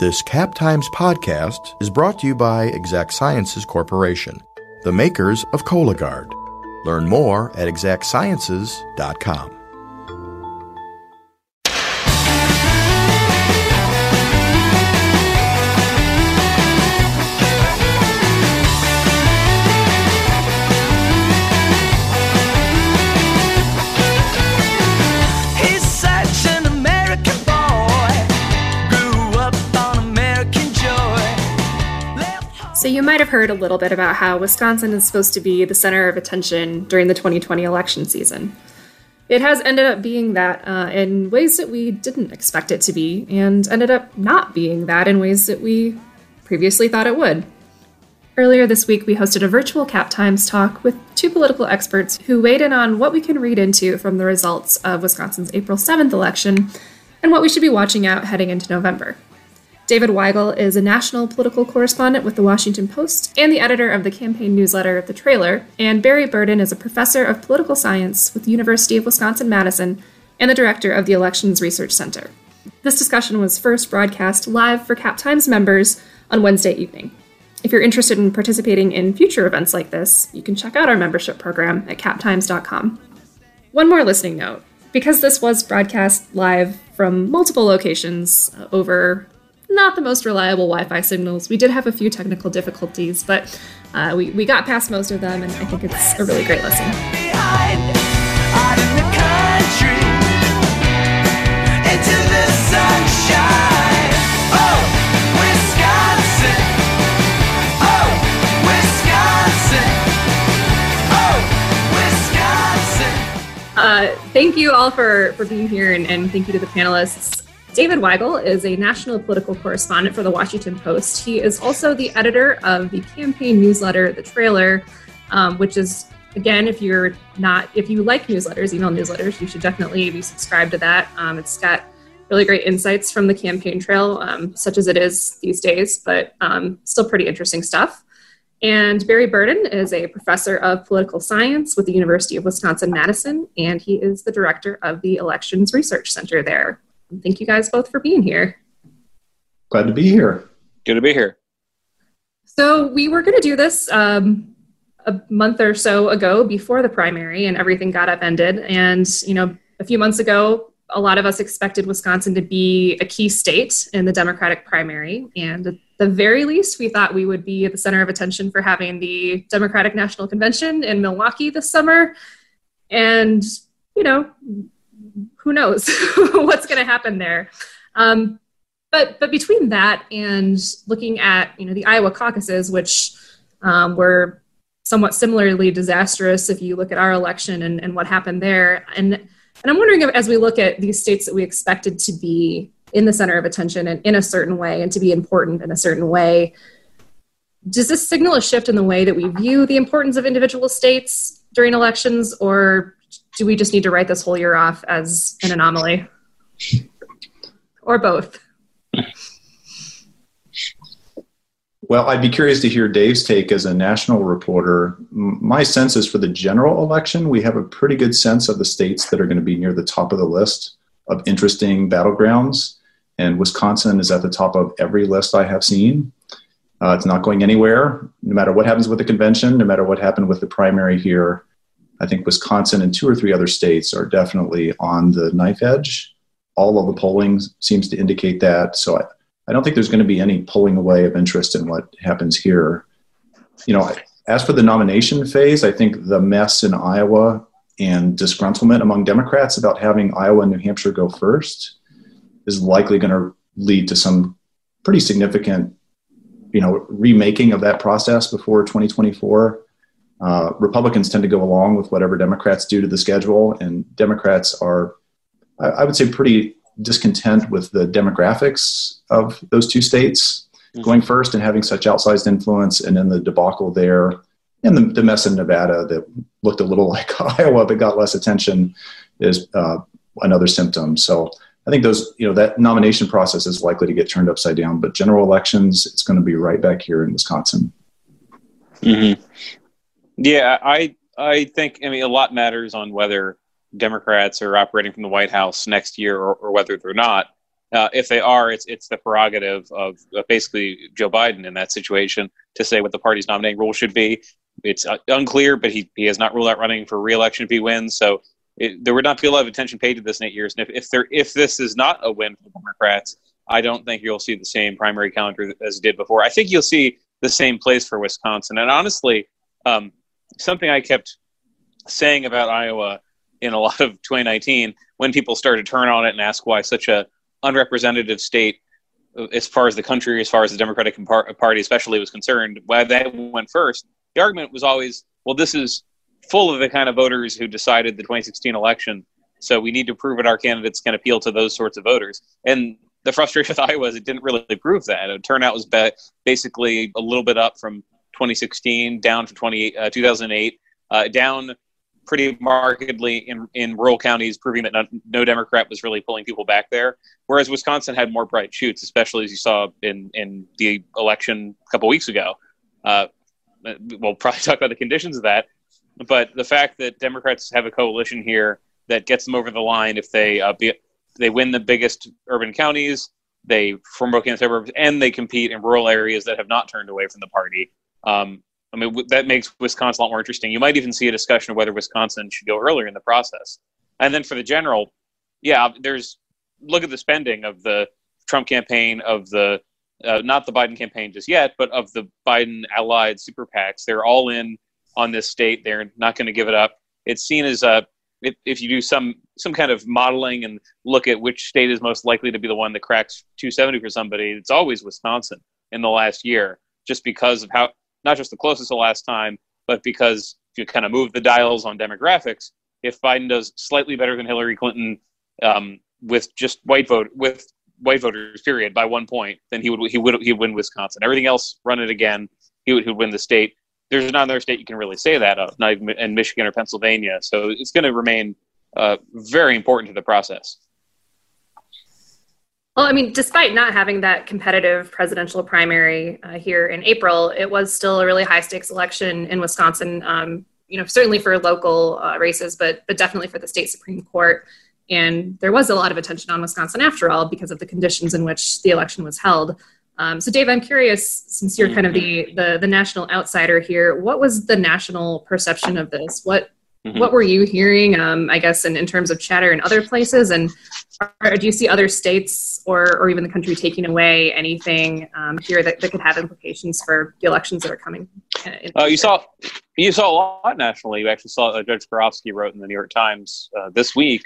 This Cap Times podcast is brought to you by Exact Sciences Corporation, the makers of Cologuard. Learn more at exactsciences.com. might have heard a little bit about how Wisconsin is supposed to be the center of attention during the 2020 election season. It has ended up being that uh, in ways that we didn't expect it to be, and ended up not being that in ways that we previously thought it would. Earlier this week, we hosted a virtual Cap Times talk with two political experts who weighed in on what we can read into from the results of Wisconsin's April 7th election and what we should be watching out heading into November. David Weigel is a national political correspondent with the Washington Post and the editor of the campaign newsletter The Trailer, and Barry Burden is a professor of political science with the University of Wisconsin Madison and the director of the Elections Research Center. This discussion was first broadcast live for Cap Times members on Wednesday evening. If you're interested in participating in future events like this, you can check out our membership program at captimes.com. One more listening note. Because this was broadcast live from multiple locations over not the most reliable Wi Fi signals, we did have a few technical difficulties, but uh, we, we got past most of them, and I think it's a really great listen. behind, out in the country, into the sunshine. Oh, Wisconsin. Oh, Wisconsin. Oh, Wisconsin. Uh, thank you all for, for being here, and, and thank you to the panelists. David Weigel is a national political correspondent for the Washington Post. He is also the editor of the campaign newsletter, The Trailer, um, which is, again, if you're not, if you like newsletters, email newsletters, you should definitely be subscribed to that. Um, it's got really great insights from the campaign trail, um, such as it is these days, but um, still pretty interesting stuff. And Barry Burden is a professor of political science with the University of Wisconsin Madison, and he is the director of the Elections Research Center there. Thank you guys both for being here. Glad to be here. Good to be here. So, we were going to do this um, a month or so ago before the primary, and everything got upended. And, you know, a few months ago, a lot of us expected Wisconsin to be a key state in the Democratic primary. And at the very least, we thought we would be at the center of attention for having the Democratic National Convention in Milwaukee this summer. And, you know, who knows what's going to happen there. Um, but but between that and looking at you know the Iowa caucuses, which um, were somewhat similarly disastrous if you look at our election and, and what happened there, and and I'm wondering if, as we look at these states that we expected to be in the center of attention and in a certain way and to be important in a certain way, does this signal a shift in the way that we view the importance of individual states during elections, or do we just need to write this whole year off as an anomaly? or both? Well, I'd be curious to hear Dave's take as a national reporter. My sense is for the general election, we have a pretty good sense of the states that are going to be near the top of the list of interesting battlegrounds. And Wisconsin is at the top of every list I have seen. Uh, it's not going anywhere, no matter what happens with the convention, no matter what happened with the primary here. I think Wisconsin and two or three other states are definitely on the knife edge. All of the polling seems to indicate that. So I, I don't think there's going to be any pulling away of interest in what happens here. You know, as for the nomination phase, I think the mess in Iowa and disgruntlement among Democrats about having Iowa and New Hampshire go first is likely going to lead to some pretty significant, you know, remaking of that process before 2024. Uh, Republicans tend to go along with whatever Democrats do to the schedule, and Democrats are, I, would say, pretty discontent with the demographics of those two states Mhm. going first and having such outsized influence, and then the debacle there, and the, the mess in Nevada that looked a little like Iowa but got less attention is uh, another symptom. So I think those, you know, that nomination process is likely to get turned upside down. But general elections, it's going to be right back here in Wisconsin. hmm Yeah, I I think I mean a lot matters on whether Democrats are operating from the White House next year or, or whether they're not. Uh, if they are, it's it's the prerogative of, basically Joe Biden in that situation to say what the party's nominating rule should be. It's uh, unclear, but he, he has not ruled out running for reelection if he wins. So it, there would not be a lot of attention paid to this in eight years. And if, if there if this is not a win for the Democrats, I don't think you'll see the same primary calendar as did before. I think you'll see the same place for Wisconsin. And honestly, um, something I kept saying about Iowa in a lot of 2019 when people started to turn on it and ask why such a unrepresentative state as far as the country, as far as the Democratic Party especially was concerned, why they went first. The argument was always, well, this is full of the kind of voters who decided the 2016 election. So we need to prove that our candidates can appeal to those sorts of voters. And the frustration with Iowa is it didn't really prove that. Turnout was basically a little bit up from 2016, down from 20, uh, 2008, uh, down pretty markedly in, in rural counties, proving that no, no, Democrat was really pulling people back there. Whereas Wisconsin had more bright shoots, especially as you saw in, in the election a couple weeks ago. Uh, we'll probably talk about the conditions of that. But the fact that Democrats have a coalition here that gets them over the line if they uh, be, they win the biggest urban counties, they form broken suburbs, and they compete in rural areas that have not turned away from the party. Um, I mean, that makes Wisconsin a lot more interesting. You might even see a discussion of whether Wisconsin should go earlier in the process. And then for the general, yeah, there's look at the spending of the Trump campaign, of the uh, not the Biden campaign just yet, but of the Biden allied super PACs. They're all in on this state. They're not going to give it up. It's seen as a if, if you do some some kind of modeling and look at which state is most likely to be the one that cracks 270 for somebody, it's always Wisconsin in the last year, just because of how not just the closest the last time, but because if you kind of move the dials on demographics, if Biden does slightly better than Hillary Clinton um, with just white vote with white voters period by one point, then he would he would he win Wisconsin. Everything else, run it again, he would, he would win the state. There's not another state you can really say that of, not even in Michigan or Pennsylvania. So it's going to remain uh, very important to the process. Well, I mean, despite not having that competitive presidential primary uh, here in April, it was still a really high stakes election in Wisconsin. Um, you know, certainly for local uh, races, but but definitely for the state supreme court. And there was a lot of attention on Wisconsin after all because of the conditions in which the election was held. Um, so, Dave, I'm curious, since you're kind of the, the the national outsider here, what was the national perception of this? What Mm-hmm. What were you hearing, um, I guess, in, in terms of chatter in other places? And are, do you see other states or, or even the country taking away anything um, here that, that could have implications for the elections that are coming? Uh, you saw you saw a lot nationally. You actually saw uh, Judge Karofsky wrote in the New York Times uh, this week,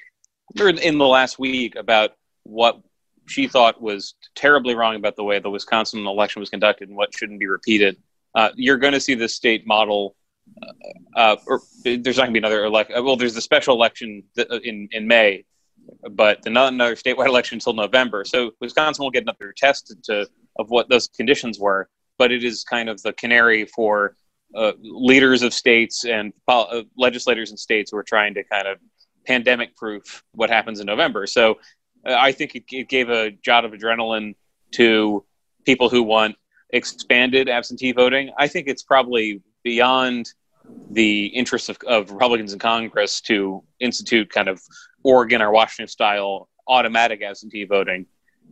or in the last week, about what she thought was terribly wrong about the way the Wisconsin election was conducted and what shouldn't be repeated. Uh, you're going to see this state model uh, or there's not going to be another election. Well, there's the special election in in May, but the not another statewide election until November. So Wisconsin will get another test to of what those conditions were. But it is kind of the canary for uh, leaders of states and uh, legislators in states who are trying to kind of pandemic proof what happens in November. So uh, I think it, it gave a jot of adrenaline to people who want expanded absentee voting. I think it's probably beyond the interests of, of Republicans in Congress to institute kind of Oregon or Washington style automatic absentee voting.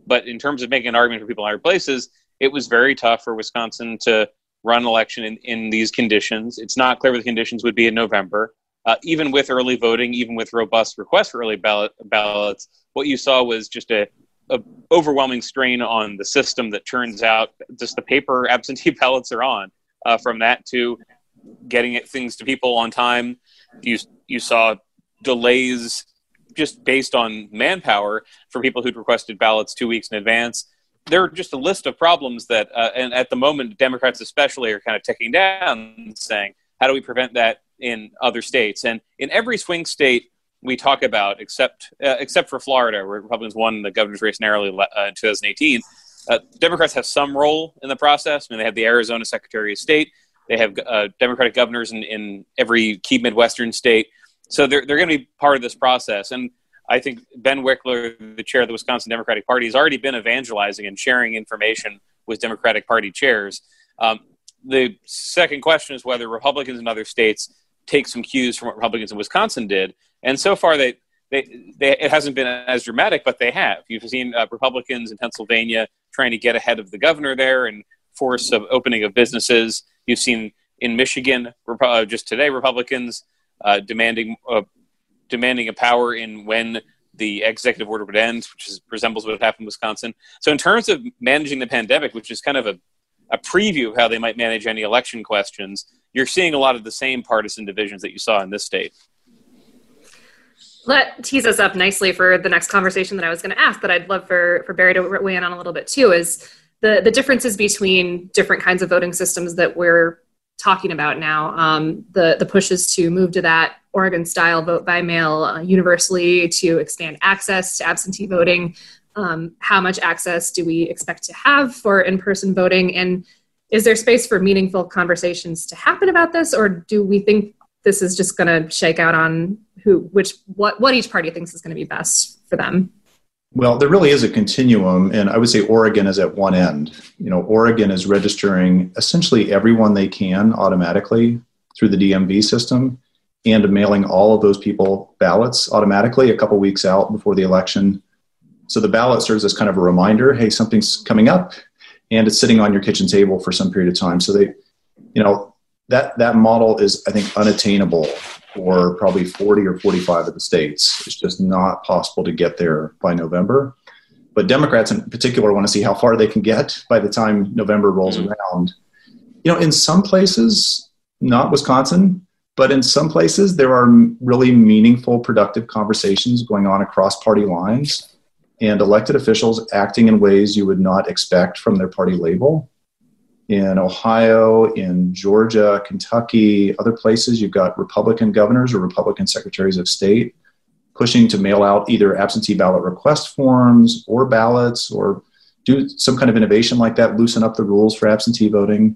But in terms of making an argument for people in other places, it was very tough for Wisconsin to run an election in, in these conditions. It's not clear what the conditions would be in November. Uh, even with early voting, even with robust requests for early ballot, ballots, what you saw was just a, a overwhelming strain on the system that turns out just the paper absentee ballots are on. Uh, from that to getting it, things to people on time. You you saw delays just based on manpower for people who'd requested ballots two weeks in advance. There are just a list of problems that, uh, and at the moment, Democrats especially are kind of ticking down, saying, "How do we prevent that in other states?" And in every swing state we talk about, except uh, except for Florida, where Republicans won the governor's race narrowly uh, in 2018. Uh, Democrats have some role in the process. I mean, they have the Arizona Secretary of State. They have uh, Democratic governors in, in every key Midwestern state. So they're, they're going to be part of this process. And I think Ben Wickler, the chair of the Wisconsin Democratic Party, has already been evangelizing and sharing information with Democratic Party chairs. Um, the second question is whether Republicans in other states take some cues from what Republicans in Wisconsin did. And so far, they, they, they, it hasn't been as dramatic, but they have. You've seen uh, Republicans in Pennsylvania trying to get ahead of the governor there and force of opening of businesses. You've seen in Michigan uh, just today Republicans uh, demanding uh, demanding a power in when the executive order would end, which is, resembles what happened in Wisconsin. So, in terms of managing the pandemic, which is kind of a, a preview of how they might manage any election questions, you're seeing a lot of the same partisan divisions that you saw in this state. let tease us up nicely for the next conversation that I was going to ask. That I'd love for for Barry to weigh in on a little bit too. Is the the differences between different kinds of voting systems that we're talking about now. Um, the the pushes to move to that Oregon style vote by mail uh, universally to expand access to absentee voting. Um, how much access do we expect to have for in person voting? And is there space for meaningful conversations to happen about this, or do we think this is just going to shake out on who, which, what, what each party thinks is going to be best for them? Well, there really is a continuum, and I would say Oregon is at one end. You know, Oregon is registering essentially everyone they can automatically through the DMV system and mailing all of those people ballots automatically a couple weeks out before the election. So the ballot serves as kind of a reminder hey, something's coming up, and it's sitting on your kitchen table for some period of time. So they, you know, that, that model is, I think, unattainable for probably 40 or 45 of the states. It's just not possible to get there by November. But Democrats in particular want to see how far they can get by the time November rolls mm-hmm. around. You know, in some places, not Wisconsin, but in some places, there are really meaningful, productive conversations going on across party lines and elected officials acting in ways you would not expect from their party label in Ohio, in Georgia, Kentucky, other places, you've got Republican governors or Republican secretaries of state pushing to mail out either absentee ballot request forms or ballots or do some kind of innovation like that, loosen up the rules for absentee voting.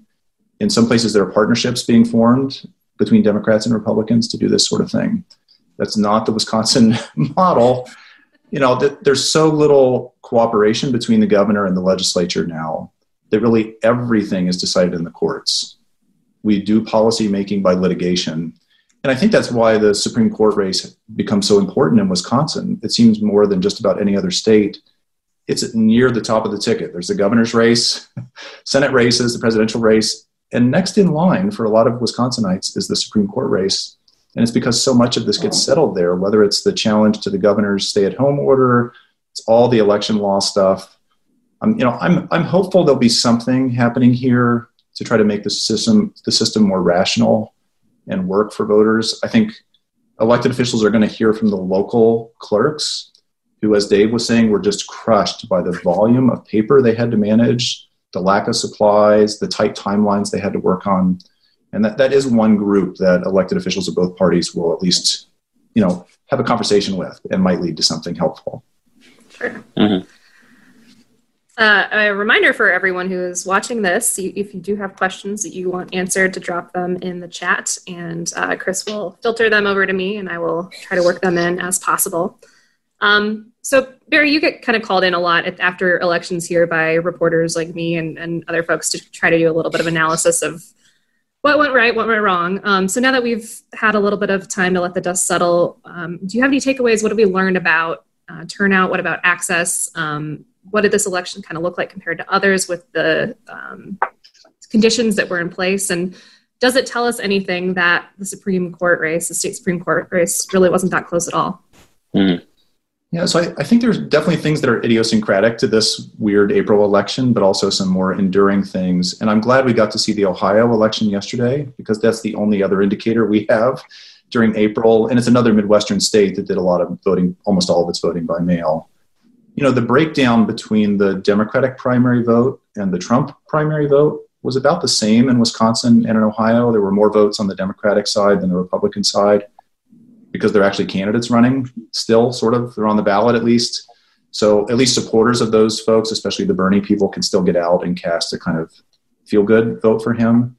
In some places, there are partnerships being formed between Democrats and Republicans to do this sort of thing. That's not the Wisconsin model. You know, th- there's so little cooperation between the governor and the legislature now that really everything is decided in the courts. We do policy making by litigation. And I think that's why the Supreme Court race becomes so important in Wisconsin. It seems more than just about any other state. It's near the top of the ticket. There's the governor's race, Senate races, the presidential race. And next in line for a lot of Wisconsinites is the Supreme Court race. And it's because so much of this gets settled there, whether it's the challenge to the governor's stay at home order, it's all the election law stuff, um, you know, I'm I'm hopeful there'll be something happening here to try to make the system the system more rational and work for voters. I think elected officials are going to hear from the local clerks, who, as Dave was saying, were just crushed by the volume of paper they had to manage, the lack of supplies, the tight timelines they had to work on, and that that is one group that elected officials of both parties will at least, you know, have a conversation with and might lead to something helpful. Sure. Mm-hmm. Uh, a reminder for everyone who is watching this if you do have questions that you want answered, to drop them in the chat, and uh, Chris will filter them over to me, and I will try to work them in as possible. Um, so, Barry, you get kind of called in a lot after elections here by reporters like me and, and other folks to try to do a little bit of analysis of what went right, what went wrong. Um, so now that we've had a little bit of time to let the dust settle, um, do you have any takeaways? What have we learned about uh, turnout? What about access? Um, what did this election kind of look like compared to others with the um, conditions that were in place? And does it tell us anything that the Supreme Court race, the state Supreme Court race, really wasn't that close at all? Mm. Yeah, so I, I, think there's definitely things that are idiosyncratic to this weird April election, but also some more enduring things. And I'm glad we got to see the Ohio election yesterday because that's the only other indicator we have during April. And it's another Midwestern state that did a lot of voting, almost all of its voting by mail you know, the breakdown between the Democratic primary vote and the Trump primary vote was about the same in Wisconsin and in Ohio. There were more votes on the Democratic side than the Republican side because they're actually candidates running still, sort of. They're on the ballot at least. So at least supporters of those folks, especially the Bernie people, can still get out and cast a kind of feel good vote for him.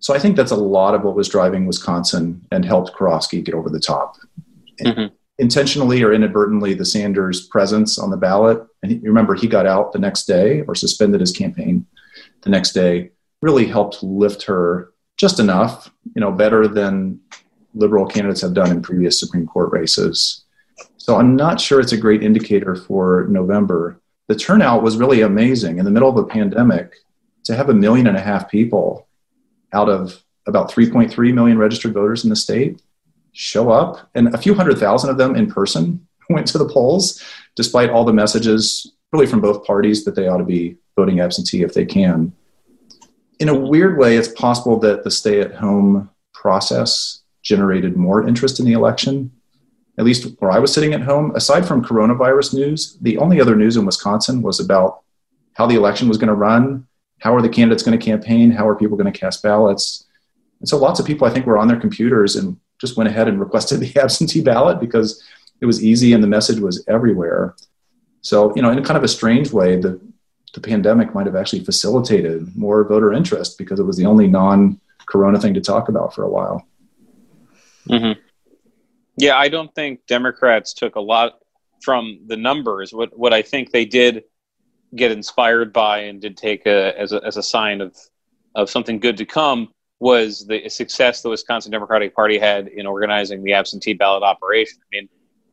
So I think that's a lot of what was driving Wisconsin and helped Karofsky get over the top. Mm-hmm intentionally or inadvertently the Sanders presence on the ballot. And he, remember, he got out the next day or suspended his campaign the next day, really helped lift her just enough, you know, better than liberal candidates have done in previous Supreme Court races. So I'm not sure it's a great indicator for November. The turnout was really amazing in the middle of a pandemic to have a million and a half people out of about 3.3 million registered voters in the state show up, and a few hundred thousand of them in person went to the polls, despite all the messages, really from both parties, that they ought to be voting absentee if they can. In a weird way, it's possible that the stay at home process generated more interest in the election. At least where I was sitting at home, aside from coronavirus news, the only other news in Wisconsin was about how the election was going to run, how are the candidates going to campaign, how are people going to cast ballots. And so lots of people, I think, were on their computers and just went ahead and requested the absentee ballot because it was easy and the message was everywhere. So, you know, in a kind of a strange way, the, the pandemic might have actually facilitated more voter interest because it was the only non corona thing to talk about for a while. Mm-hmm. Yeah, I don't think Democrats took a lot from the numbers. What what I think they did get inspired by and did take a, as a as a sign of of something good to come was the success the Wisconsin Democratic Party had in organizing the absentee ballot operation. I mean,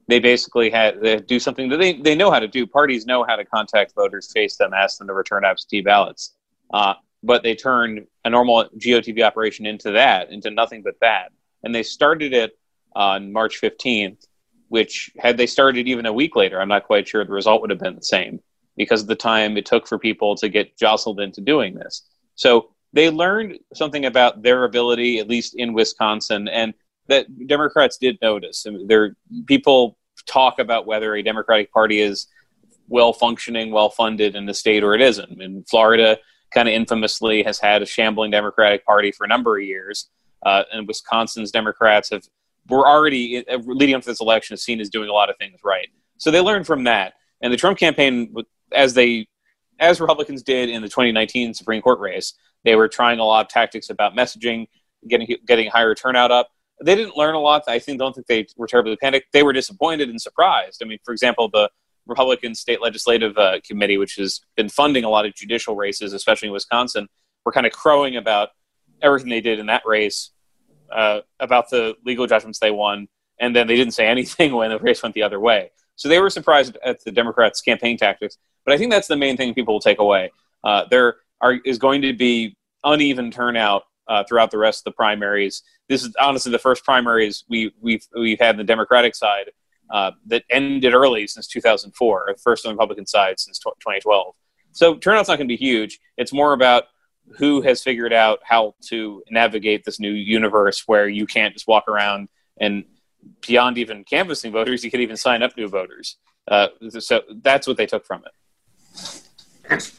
they basically had to do something that they, they know how to do. Parties know how to contact voters, face them, ask them to return absentee ballots. Uh, but they turned a normal GOTV operation into that, into nothing but that. And they started it on March 15th, which had they started even a week later, I'm not quite sure the result would have been the same because of the time it took for people to get jostled into doing this. So they learned something about their ability, at least in Wisconsin, and that Democrats did notice. I mean, there, people talk about whether a Democratic Party is well functioning, well funded in the state or it isn't. In Florida, kind of infamously, has had a shambling Democratic Party for a number of years, uh, and Wisconsin's Democrats have were already uh, leading up to this election seen as doing a lot of things right. So they learned from that, and the Trump campaign, as they as Republicans did in the 2019 Supreme Court race, they were trying a lot of tactics about messaging, getting getting higher turnout up. They didn't learn a lot. I think don't think they were terribly panicked. They were disappointed and surprised. I mean, for example, the Republican State Legislative uh, Committee, which has been funding a lot of judicial races, especially in Wisconsin, were kind of crowing about everything they did in that race, uh, about the legal judgments they won, and then they didn't say anything when the race went the other way. So they were surprised at the Democrats' campaign tactics. But I think that's the main thing people will take away. Uh, there are, is going to be uneven turnout uh, throughout the rest of the primaries. This is honestly the first primaries we, we've we've had on the Democratic side uh, that ended early since 2004, or first on the Republican side since 2012. So turnout's not going to be huge. It's more about who has figured out how to navigate this new universe where you can't just walk around and beyond even canvassing voters, you can even sign up new voters. Uh, so that's what they took from it.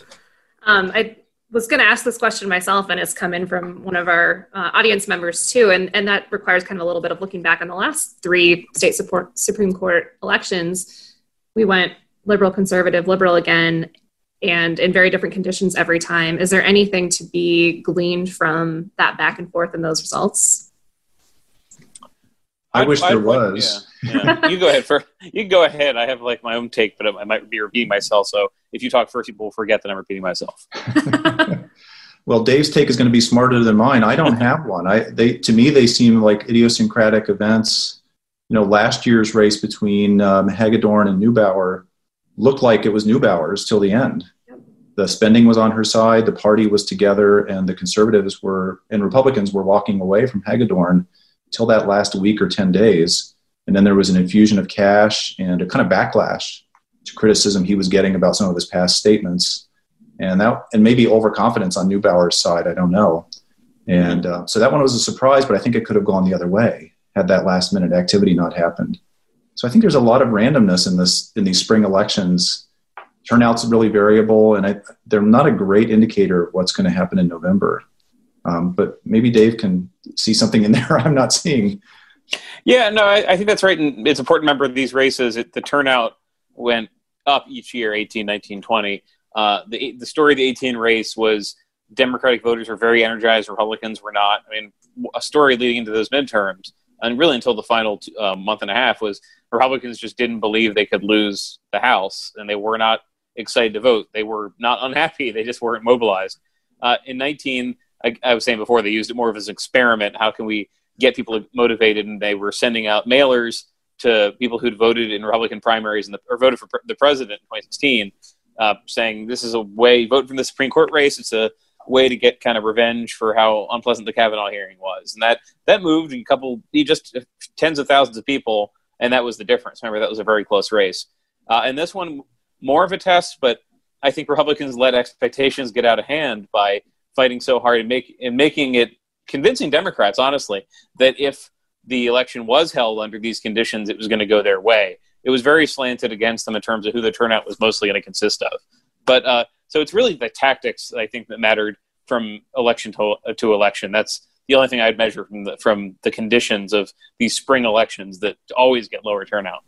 Um, I was going to ask this question myself, and it's come in from one of our uh, audience members too, and and that requires kind of a little bit of looking back on the last three state support Supreme Court elections. We went liberal, conservative, liberal again, and in very different conditions every time. Is there anything to be gleaned from that back and forth in those results? I wish I'd- there I'd- was. Yeah, yeah. you go ahead first. You can go ahead. I have like my own take, but I might be repeating myself. So if you talk first, people will forget that I'm repeating myself. Well, Dave's take is going to be smarter than mine. I don't have one. I they to me they seem like idiosyncratic events. You know, last year's race between um, Hagedorn and Neubauer looked like it was Neubauer's till the end. The spending was on her side, the party was together, and the conservatives were and Republicans were walking away from Hagedorn till that last week or ten days. And then there was an infusion of cash and a kind of backlash to criticism he was getting about some of his past statements and that and maybe overconfidence on Neubauer's side. I don't know. And uh, so that one was a surprise, but I think it could have gone the other way had that last minute activity not happened. So I think there's a lot of randomness in this in these spring elections. Turnout's really variable, and I, they're not a great indicator of what's going to happen in November. Um, but maybe Dave can see something in there I'm not seeing. Yeah, no, I, I think that's right. And it's important to remember these races, it, the turnout went up each year 18, 19, 20. Uh, the, the story of the 18 race was Democratic voters were very energized, Republicans were not. I mean, a story leading into those midterms, and really until the final uh, month and a half, was Republicans just didn't believe they could lose the House, and they were not excited to vote. They were not unhappy, they just weren't mobilized. Uh, in 19, I, I was saying before, they used it more of as an experiment. How can we get people motivated? And they were sending out mailers to people who'd voted in Republican primaries and or voted for the president in 2016, uh, saying this is a way vote from the Supreme Court race. It's a way to get kind of revenge for how unpleasant the Kavanaugh hearing was, and that that moved a couple, just tens of thousands of people, and that was the difference. Remember, that was a very close race. Uh, and this one, more of a test, but I think Republicans let expectations get out of hand by fighting so hard and make and making it convincing Democrats, honestly, that if the election was held under these conditions, it was going to go their way. It was very slanted against them in terms of who the turnout was mostly going to consist of. But uh, so it's really the tactics I think that mattered from election to, uh, to election. That's the only thing I'd measure from the, from the conditions of these spring elections that always get lower turnout.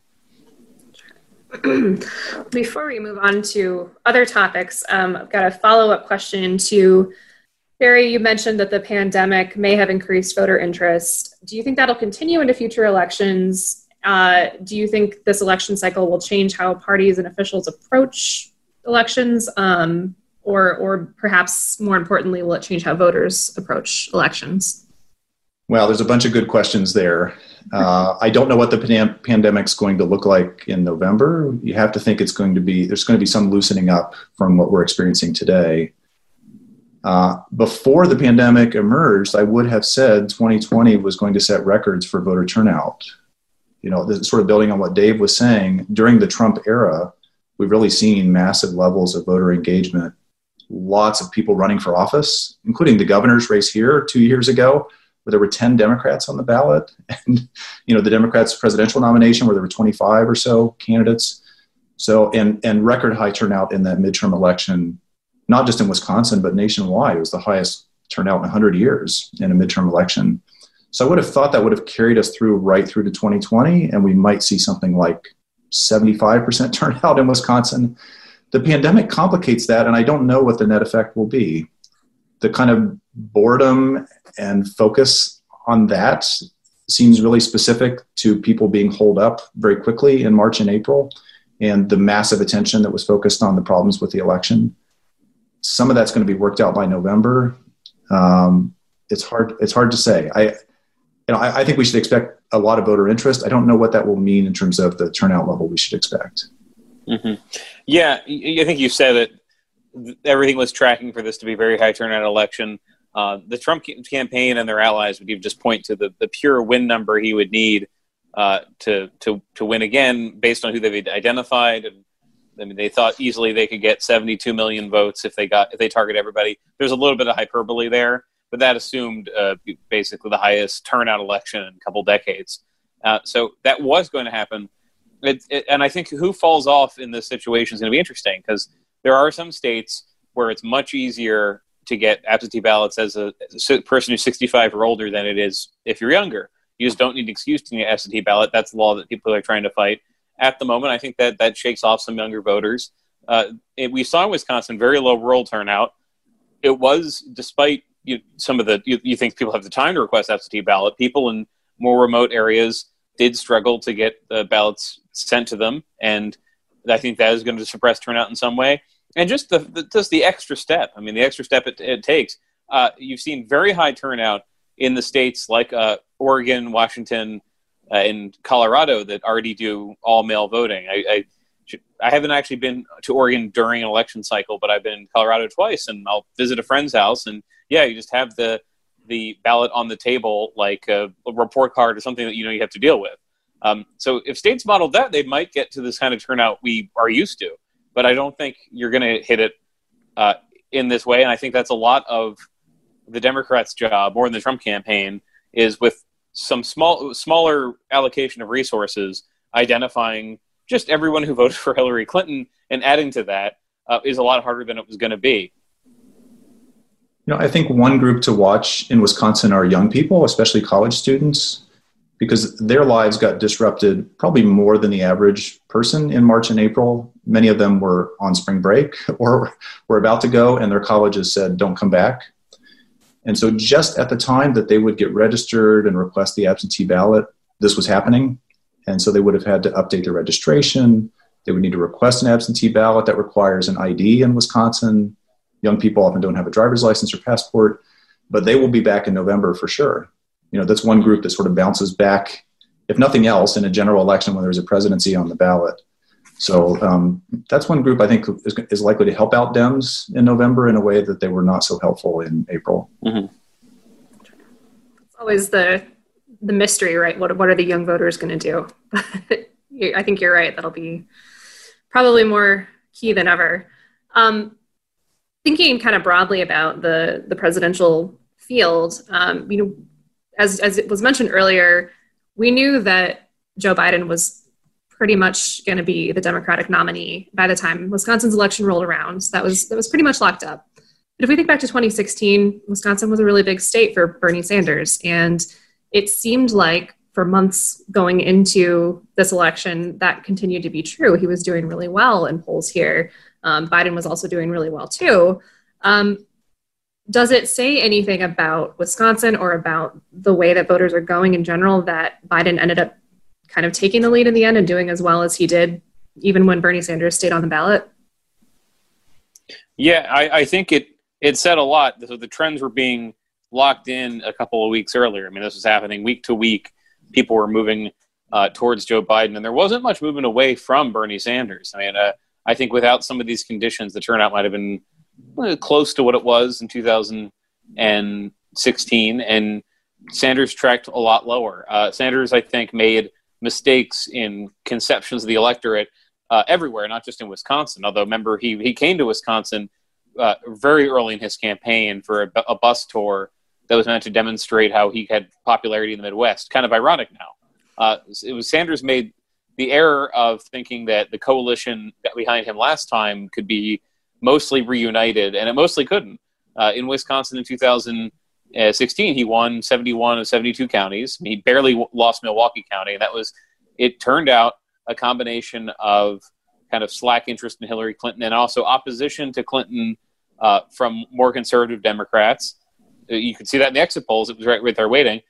Before we move on to other topics, um, I've got a follow up question to Barry. You mentioned that the pandemic may have increased voter interest. Do you think that'll continue into future elections? Uh, do you think this election cycle will change how parties and officials approach elections? Um, or, or perhaps more importantly, will it change how voters approach elections? Well, there's a bunch of good questions there. Uh, I don't know what the pan- pandemic's going to look like in November. You have to think it's going to be, there's going to be some loosening up from what we're experiencing today. Uh, before the pandemic emerged, I would have said 2020 was going to set records for voter turnout. You know, this sort of building on what Dave was saying. During the Trump era, we've really seen massive levels of voter engagement. Lots of people running for office, including the governor's race here two years ago where there were 10 Democrats on the ballot, and you know the Democrats' presidential nomination where there were 25 or so candidates. So and and record high turnout in that midterm election, not just in Wisconsin but nationwide. It was the highest turnout in 100 years in a midterm election. So I would have thought that would have carried us through right through to 2020, and we might see something like 75% turnout in Wisconsin. The pandemic complicates that, and I don't know what the net effect will be. The kind of boredom and focus on that seems really specific to people being holed up very quickly in March and April and the massive attention that was focused on the problems with the election. Some of that's going to be worked out by November. Um, it's hard. It's hard to say. I, you know, I, I, think we should expect a lot of voter interest. I don't know what that will mean in terms of the turnout level we should expect. Mm-hmm. Yeah, I think you said that everything was tracking for this to be a very high turnout election. Uh, the Trump campaign and their allies would even just point to the, the pure win number he would need uh, to to to win again, based on who they've identified. And I mean, they thought easily they could get 72 million votes if they got if they target everybody. There's a little bit of hyperbole there, but that assumed uh, basically the highest turnout election in a couple decades. Uh, so that was going to happen. It, it, and I think who falls off in this situation is going to be interesting because there are some states where it's much easier to get absentee ballots as a, as a, person who's 65 or older than it is if you're younger. You just don't need an excuse to get an absentee ballot. That's the law that people are trying to fight. At the moment, I think that that shakes off some younger voters. Uh, it, we saw in Wisconsin very low rural turnout. It was despite you, some of the you, you think people have the time to request absentee ballot. People in more remote areas did struggle to get the ballots sent to them, and I think that is going to suppress turnout in some way and just the, the, just the extra step. I mean, the extra step it, it takes. Uh, you've seen very high turnout in the states like uh, Oregon, Washington, uh, and Colorado that already do all mail voting. I, I, I haven't actually been to Oregon during an election cycle, but I've been in Colorado twice, and I'll visit a friend's house, and yeah, you just have the the ballot on the table like a, a report card or something that you know you have to deal with. Um, so if states modeled that, they might get to this kind of turnout we are used to but I don't think you're going to hit it uh, in this way. And I think that's a lot of the Democrats' job, more than the Trump campaign, is with some small, smaller allocation of resources, identifying just everyone who voted for Hillary Clinton and adding to that uh, is a lot harder than it was going to be. You know, I think one group to watch in Wisconsin are young people, especially college students because their lives got disrupted probably more than the average person in March and April. Many of them were on spring break or were about to go, and their colleges said, don't come back. And so, just at the time that they would get registered and request the absentee ballot, this was happening. And so, they would have had to update their registration. They would need to request an absentee ballot that requires an ID in Wisconsin. Young people often don't have a driver's license or passport, but they will be back in November for sure you know that's one group that sort of bounces back if nothing else, in a general election when there's a presidency on the ballot. So um, that's one group I think is, is, likely to help out Dems in November in a way that they were not so helpful in April. Mm-hmm. It's always the the mystery, right? What what are the young voters going to do? I think you're right. That'll be probably more key than ever. Um, thinking kind of broadly about the the presidential field, um, you know, as as it was mentioned earlier, we knew that Joe Biden was pretty much going to be the Democratic nominee by the time Wisconsin's election rolled around. That was that was pretty much locked up. But if we think back to 2016, Wisconsin was a really big state for Bernie Sanders, and it seemed like for months going into this election that continued to be true. He was doing really well in polls here. Um, Biden was also doing really well too. Um, does it say anything about Wisconsin or about the way that voters are going in general that Biden ended up kind of taking the lead in the end and doing as well as he did, even when Bernie Sanders stayed on the ballot? Yeah, I, I think it it said a lot. So the trends were being locked in a couple of weeks earlier. I mean, this was happening week to week. People were moving uh, towards Joe Biden, and there wasn't much movement away from Bernie Sanders. I mean, uh, I think without some of these conditions, the turnout might have been close to what it was in 2016, and Sanders tracked a lot lower. Uh, Sanders, I think, made mistakes in conceptions of the electorate uh, everywhere, not just in Wisconsin. Although, remember, he he came to Wisconsin uh, very early in his campaign for a, a, bus tour that was meant to demonstrate how he had popularity in the Midwest. Kind of ironic now. Uh, it was Sanders made the error of thinking that the coalition behind him last time could be mostly reunited, and it mostly couldn't. Uh, in Wisconsin in 2016, he won 71 of 72 counties. He barely lost Milwaukee County, and that was, it turned out, a combination of kind of slack interest in Hillary Clinton and also opposition to Clinton uh, from more conservative Democrats. Uh, you could see that in the exit polls. It was right with their weighting,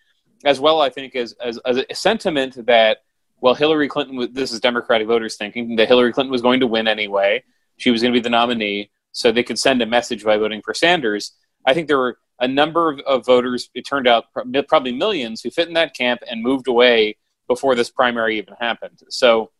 as well. I think as, as, as a sentiment that well, Hillary Clinton. This is Democratic voters thinking that Hillary Clinton was going to win anyway she was going to be the nominee, so they could send a message by voting for Sanders. I think there were a number of, of voters, it turned out probably millions, who fit in that camp and moved away before this primary even happened. So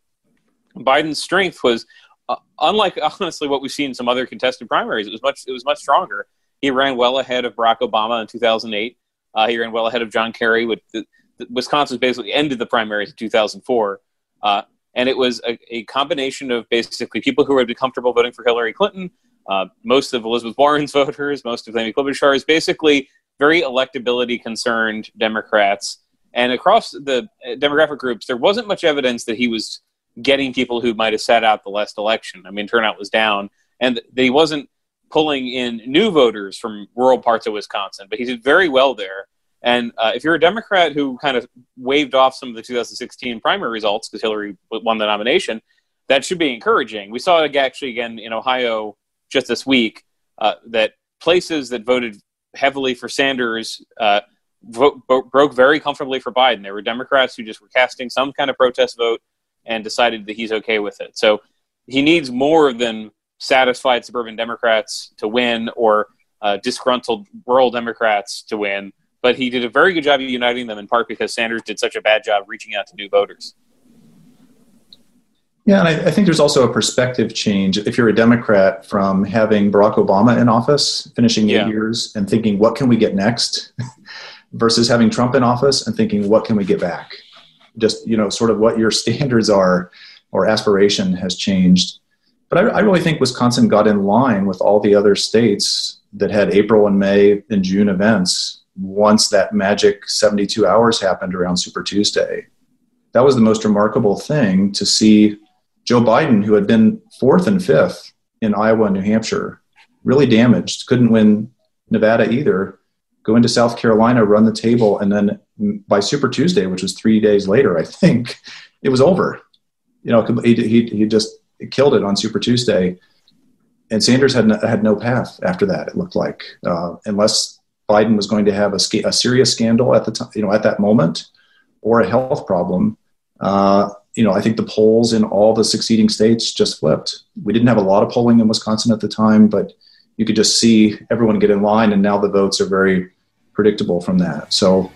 Biden's strength was, uh, unlike honestly what we've seen in some other contested primaries, it was much it was much stronger. He ran well ahead of Barack Obama in 2008. Uh, he ran well ahead of John Kerry. With the, the, Wisconsin basically ended the primaries in 2004. Uh, and it was a, a combination of basically people who would be comfortable voting for Hillary Clinton, uh, most of Elizabeth Warren's voters, most of Amy Klobuchar's, basically very electability concerned Democrats. And across the uh, demographic groups, there wasn't much evidence that he was getting people who might have sat out the last election. I mean, turnout was down, and he wasn't pulling in new voters from rural parts of Wisconsin, but he did very well there. And uh, if you're a Democrat who kind of waved off some of the 2016 primary results because Hillary won the nomination, that should be encouraging. We saw it actually again in Ohio just this week uh, that places that voted heavily for Sanders uh, vote, broke very comfortably for Biden. There were Democrats who just were casting some kind of protest vote and decided that he's okay with it. So he needs more than satisfied suburban Democrats to win or uh, disgruntled rural Democrats to win but he did a very good job of uniting them in part because Sanders did such a bad job reaching out to new voters. Yeah, and I, I, think there's also a perspective change if you're a Democrat from having Barack Obama in office, finishing eight yeah. years, and thinking, what can we get next? versus having Trump in office and thinking, what can we get back? Just, you know, sort of what your standards are or aspiration has changed. But I, I really think Wisconsin got in line with all the other states that had April and May and June events once that magic 72 hours happened around Super Tuesday. That was the most remarkable thing to see Joe Biden, who had been fourth and fifth in Iowa and New Hampshire, really damaged, couldn't win Nevada either, go into South Carolina, run the table, and then by Super Tuesday, which was three days later, I think, it was over. You know, he, he, he just killed it on Super Tuesday. And Sanders had no, had no path after that, it looked like, uh, unless Biden was going to have a, a serious scandal at the time, you know, at that moment, or a health problem. Uh, you know, I think the polls in all the succeeding states just flipped. We didn't have a lot of polling in Wisconsin at the time, but you could just see everyone get in line, and now the votes are very predictable from that. So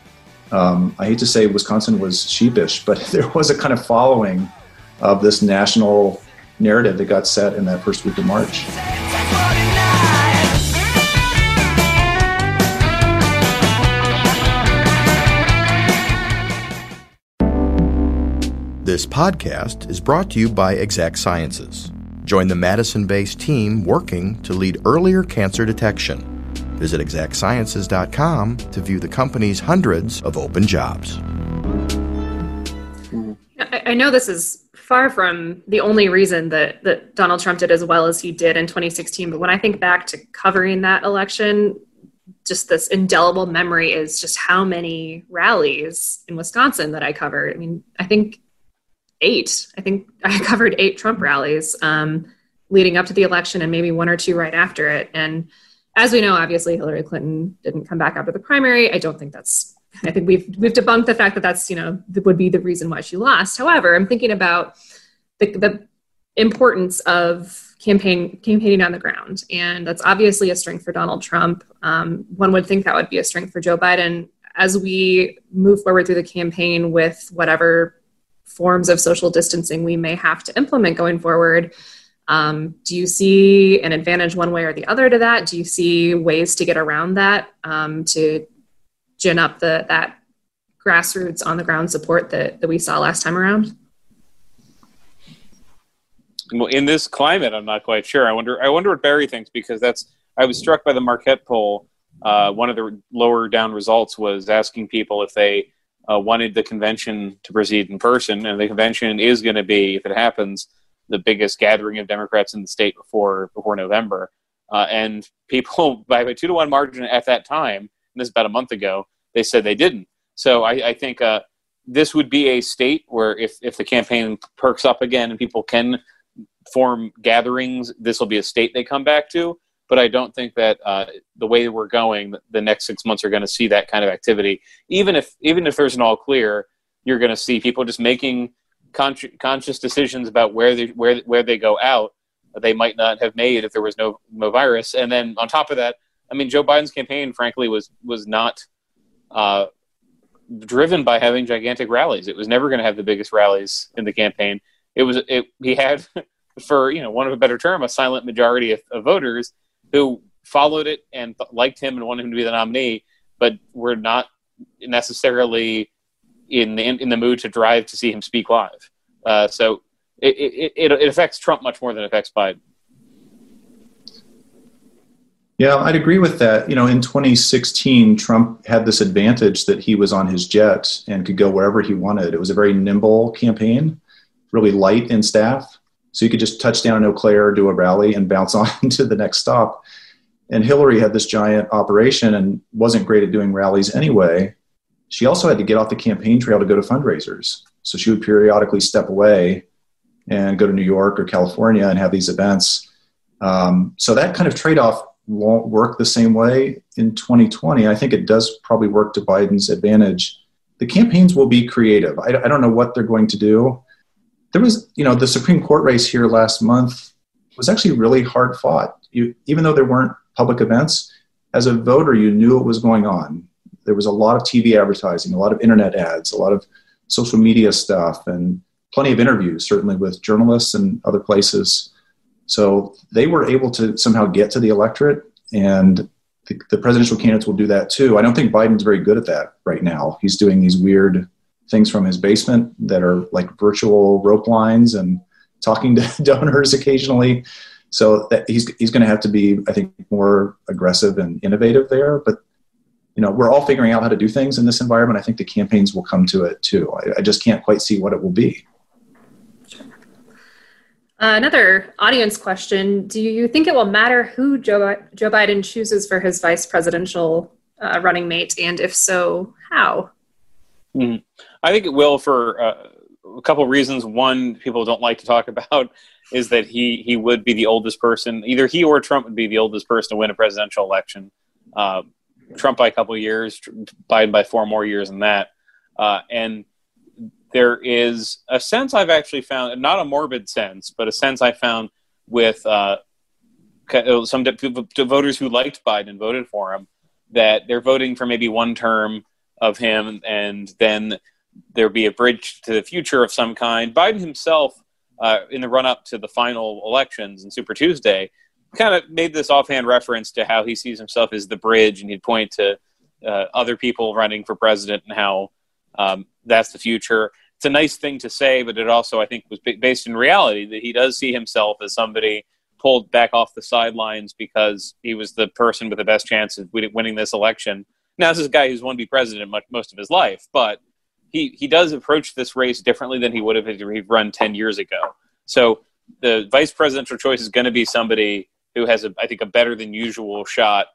um, I hate to say Wisconsin was sheepish, but there was a kind of following of this national narrative that got set in that first week of March. This podcast is brought to you by Exact Sciences. Join the Madison based team working to lead earlier cancer detection. Visit exactsciences.com to view the company's hundreds of open jobs. I, know this is far from the only reason that, that Donald Trump did as well as he did in 2016, but when I think back to covering that election, just this indelible memory is just how many rallies in Wisconsin that I covered. I mean, I think eight. I think I covered eight Trump rallies um, leading up to the election and maybe one or two right after it. And as we know, obviously Hillary Clinton didn't come back after the primary. I don't think that's. I think we've we've debunked the fact that that's you know would be the reason why she lost. However, I'm thinking about the, the importance of campaign campaigning on the ground, and that's obviously a strength for Donald Trump. Um, one would think that would be a strength for Joe Biden as we move forward through the campaign with whatever forms of social distancing we may have to implement going forward. Um, do you see an advantage one way or the other to that? Do you see ways to get around that um, to gin up the that grassroots on the ground support that, that we saw last time around? Well, in this climate, I'm not quite sure. I wonder. I wonder what Barry thinks because that's. I was struck by the Marquette poll. Uh, one of the lower down results was asking people if they uh, wanted the convention to proceed in person, and the convention is going to be, if it happens, the biggest gathering of Democrats in the state before before November. Uh, and people, by a two to one margin at that time, and this is about a month ago, they said they didn't. So I, I think uh, this would be a state where, if if the campaign perks up again and people can form gatherings, this will be a state they come back to but I don't think that uh, the way we're going, the next six months are going to see that kind of activity. Even if even if there's an all clear, you're going to see people just making con- conscious decisions about where they where where they go out. They might not have made if there was no no virus. And then on top of that, I mean, Joe Biden's campaign, frankly, was was not. Uh, driven by having gigantic rallies. It was never going to have the biggest rallies in the campaign. It was it he had for you know one of a better term a silent majority of, of voters who followed it and liked him and wanted him to be the nominee, but were not necessarily in in, in the mood to drive to see him speak live. Uh, so it, it, it, it affects Trump much more than it affects Biden. Yeah, I'd agree with that. You know, in 2016, Trump had this advantage that he was on his jet and could go wherever he wanted. It was a very nimble campaign, really light in staff. So you could just touch down in Eau Claire, do a rally, and bounce on to the next stop. And Hillary had this giant operation and wasn't great at doing rallies anyway. She also had to get off the campaign trail to go to fundraisers. So she would periodically step away and go to New York or California and have these events. Um, so that kind of trade off won't work the same way in 2020. I think it does probably work to Biden's advantage. The campaigns will be creative. I, I don't know what they're going to do there was, you know, the Supreme Court race here last month was actually really hard fought. You, even though there weren't public events, as a voter, you knew what was going on. There was a lot of TV advertising, a lot of internet ads, a lot of social media stuff, and plenty of interviews, certainly with journalists and other places. So they were able to somehow get to the electorate, and the, the presidential candidates will do that too. I don't think Biden's very good at that right now. He's doing these weird things from his basement that are like virtual rope lines and talking to donors occasionally. So that he's he's going to have to be, I think, more aggressive and innovative there. But you know, we're all figuring out how to do things in this environment. I think the campaigns will come to it too. I, I just can't quite see what it will be. Uh, another audience question: Do you think it will matter who Joe Joe Biden chooses for his vice presidential uh, running mate, and if so, how? Mm. I think it will for uh, a couple reasons. One, people don't like to talk about is that he he would be the oldest person. Either he or Trump would be the oldest person to win a presidential election. Uh, Trump by a couple years, Biden by four more years than that. Uh, and there is a sense I've actually found, not a morbid sense, but a sense I found with uh, some voters who liked Biden voted for him, that they're voting for maybe one term of him, and then there be a bridge to the future of some kind. Biden himself, uh, in the run up to the final elections and Super Tuesday, kind of made this offhand reference to how he sees himself as the bridge, and he'd point to uh, other people running for president and how um, that's the future. It's a nice thing to say, but it also, I think, was based in reality that he does see himself as somebody pulled back off the sidelines because he was the person with the best chance of winning this election. Now, this is a guy who's wanted to be president much, most of his life, but he, he does approach this race differently than he would have if he'd run 10 years ago. So the vice presidential choice is going to be somebody who has, a, I think, a better than usual shot.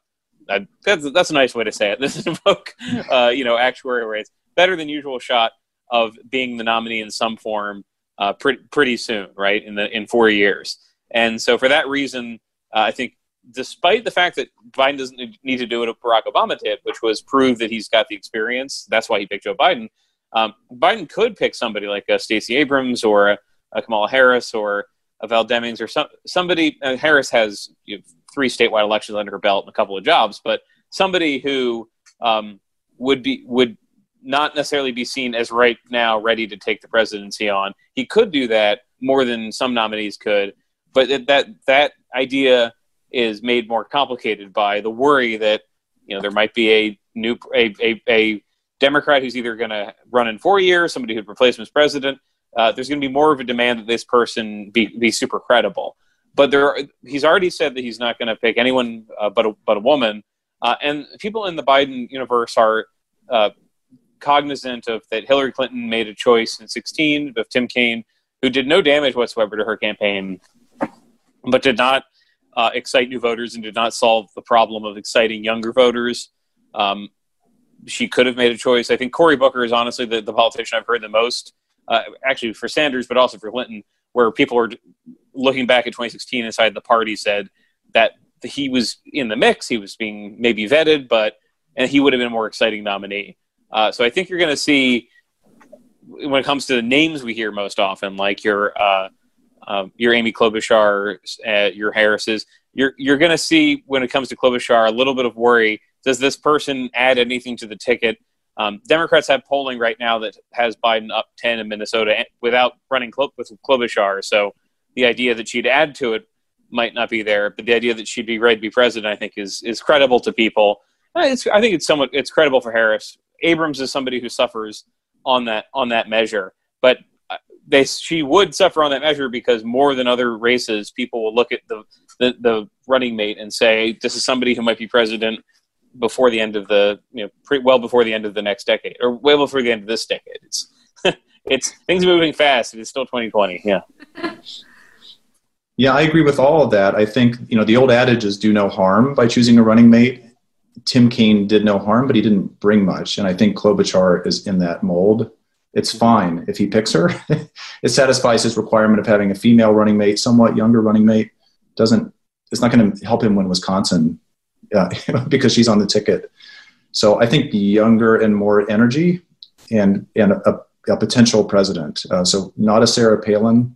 Uh, that's, that's a nice way to say it. This is a book, uh, you know, actuarial rates. Better than usual shot of being the nominee in some form uh, pretty, pretty soon, right? In the in four years. And so for that reason, uh, I think despite the fact that Biden doesn't need to do what Barack Obama did, which was prove that he's got the experience, that's why he picked Joe Biden. Um, Biden could pick somebody like uh, Stacey Abrams or uh, Kamala Harris or uh, Val Demings or some, somebody. Uh, Harris has you know, three statewide elections under her belt and a couple of jobs, but somebody who um, would be would not necessarily be seen as right now ready to take the presidency on. He could do that more than some nominees could, but that that idea is made more complicated by the worry that you know there might be a new a a, a Democrat who's either going to run in four years, somebody who'd replace him as president. Uh, there's going to be more of a demand that this person be be super credible. But there, are, he's already said that he's not going to pick anyone uh, but a, but a woman. Uh, and people in the Biden universe are uh, cognizant of that Hillary Clinton made a choice in 16 of Tim Kaine, who did no damage whatsoever to her campaign but did not uh, excite new voters and did not solve the problem of exciting younger voters. Um, she could have made a choice. I think Cory Booker is honestly the, the politician I've heard the most, uh, actually for Sanders, but also for Clinton, where people are looking back at 2016 inside the party said that he was in the mix. He was being maybe vetted, but and he would have been a more exciting nominee. Uh, so I think you're going to see when it comes to the names we hear most often, like your uh, um, your Amy Klobuchar, uh, your Harris's, you're you're going to see when it comes to Klobuchar a little bit of worry. Does this person add anything to the ticket? Um, Democrats have polling right now that has Biden up ten in Minnesota without running Klo- with Klobuchar. So the idea that she'd add to it might not be there, but the idea that she'd be ready to be president, I think, is is credible to people. Uh, it's, I think it's somewhat it's credible for Harris. Abrams is somebody who suffers on that on that measure, but they she would suffer on that measure because more than other races, people will look at the, the, the running mate and say this is somebody who might be president before the end of the you know pre, well before the end of the next decade or well before the end of this decade. It's it's things are moving fast. It's still 2020. Yeah. Yeah, I agree with all of that. I think you know the old adage is do no harm by choosing a running mate. Tim Kaine did no harm, but he didn't bring much, and I think Klobuchar is in that mold it's fine if he picks her. it satisfies his requirement of having a female running mate, somewhat younger running mate. Doesn't it's not going to help him win Wisconsin uh, because she's on the ticket. So I think younger and more energy and and a, a potential president. Uh, so not a Sarah Palin,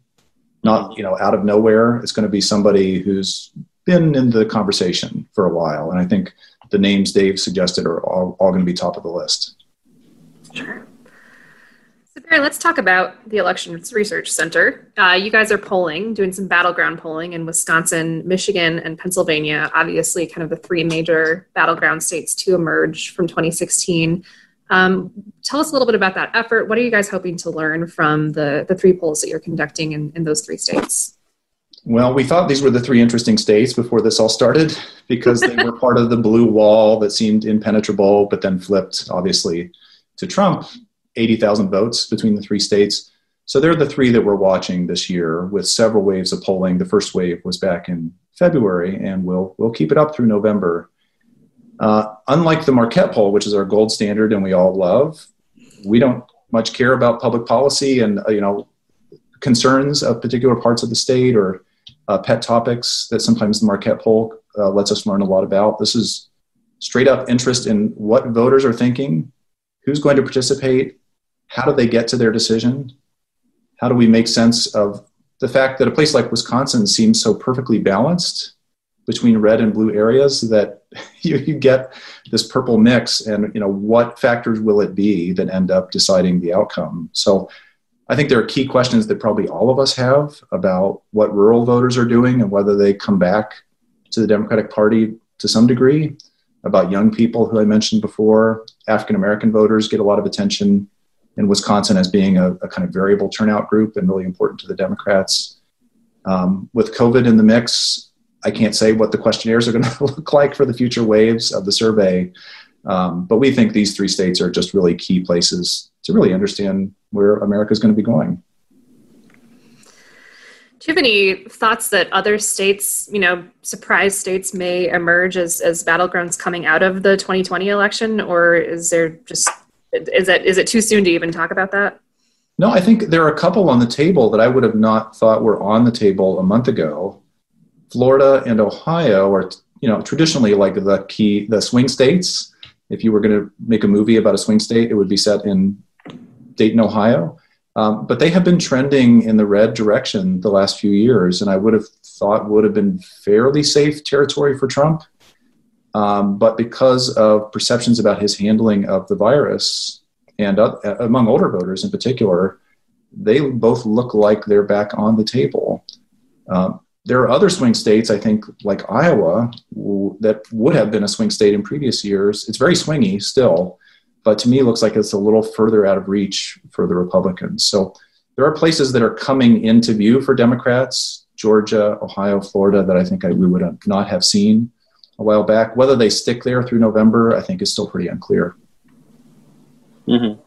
not you know out of nowhere. It's going to be somebody who's been in the conversation for a while, and I think the names Dave suggested are all, all going to be top of the list. Sure. So, Barry, let's talk about the Elections Research Center. Uh, you guys are polling, doing some battleground polling in Wisconsin, Michigan, and Pennsylvania. Obviously, kind of the three major battleground states to emerge from 2016. Um, tell us a little bit about that effort. What are you guys hoping to learn from the, the three polls that you're conducting in, in those three states? Well, we thought these were the three interesting states before this all started because they were part of the blue wall that seemed impenetrable, but then flipped, obviously, to Trump 80,000 votes between the three states. So they're the three that we're watching this year with several waves of polling. The first wave was back in February, and we'll, we'll keep it up through November. Uh, unlike the Marquette poll, which is our gold standard and we all love, we don't much care about public policy and uh, you know concerns of particular parts of the state or uh, pet topics that sometimes the Marquette poll uh, lets us learn a lot about. This is straight up interest in what voters are thinking, who's going to participate, how do they get to their decision? How do we make sense of the fact that a place like Wisconsin seems so perfectly balanced between red and blue areas that you, you get this purple mix, and you know what factors will it be that end up deciding the outcome? So I think there are key questions that probably all of us have about what rural voters are doing and whether they come back to the Democratic Party to some degree. About young people who I mentioned before, African American voters get a lot of attention in Wisconsin as being a, a, kind of variable turnout group and really important to the Democrats. Um, with COVID in the mix, I can't say what the questionnaires are going to look like for the future waves of the survey, um, but we think these three states are just really key places to really understand where America is going to be going. Do you have any thoughts that other states, you know, surprise states may emerge as, as battlegrounds coming out of the 2020 election, or is there just is it is it too soon to even talk about that? No, I think there are a couple on the table that I would have not thought were on the table a month ago. Florida and Ohio are, you know, traditionally like the key, the swing states. If you were going to make a movie about a swing state, it would be set in Dayton, Ohio. Um, but they have been trending in the red direction the last few years, and I would have thought would have been fairly safe territory for Trump. Um, but because of perceptions about his handling of the virus, and uh, among older voters in particular, they both look like they're back on the table. Um, there are other swing states, I think, like Iowa, w- that would have been a swing state in previous years. It's very swingy still, but to me, it looks like it's a little further out of reach for the Republicans. So there are places that are coming into view for Democrats Georgia, Ohio, Florida that I think I, we would not have seen a while back. Whether they stick there through November, I think is still pretty unclear. Mm-hmm.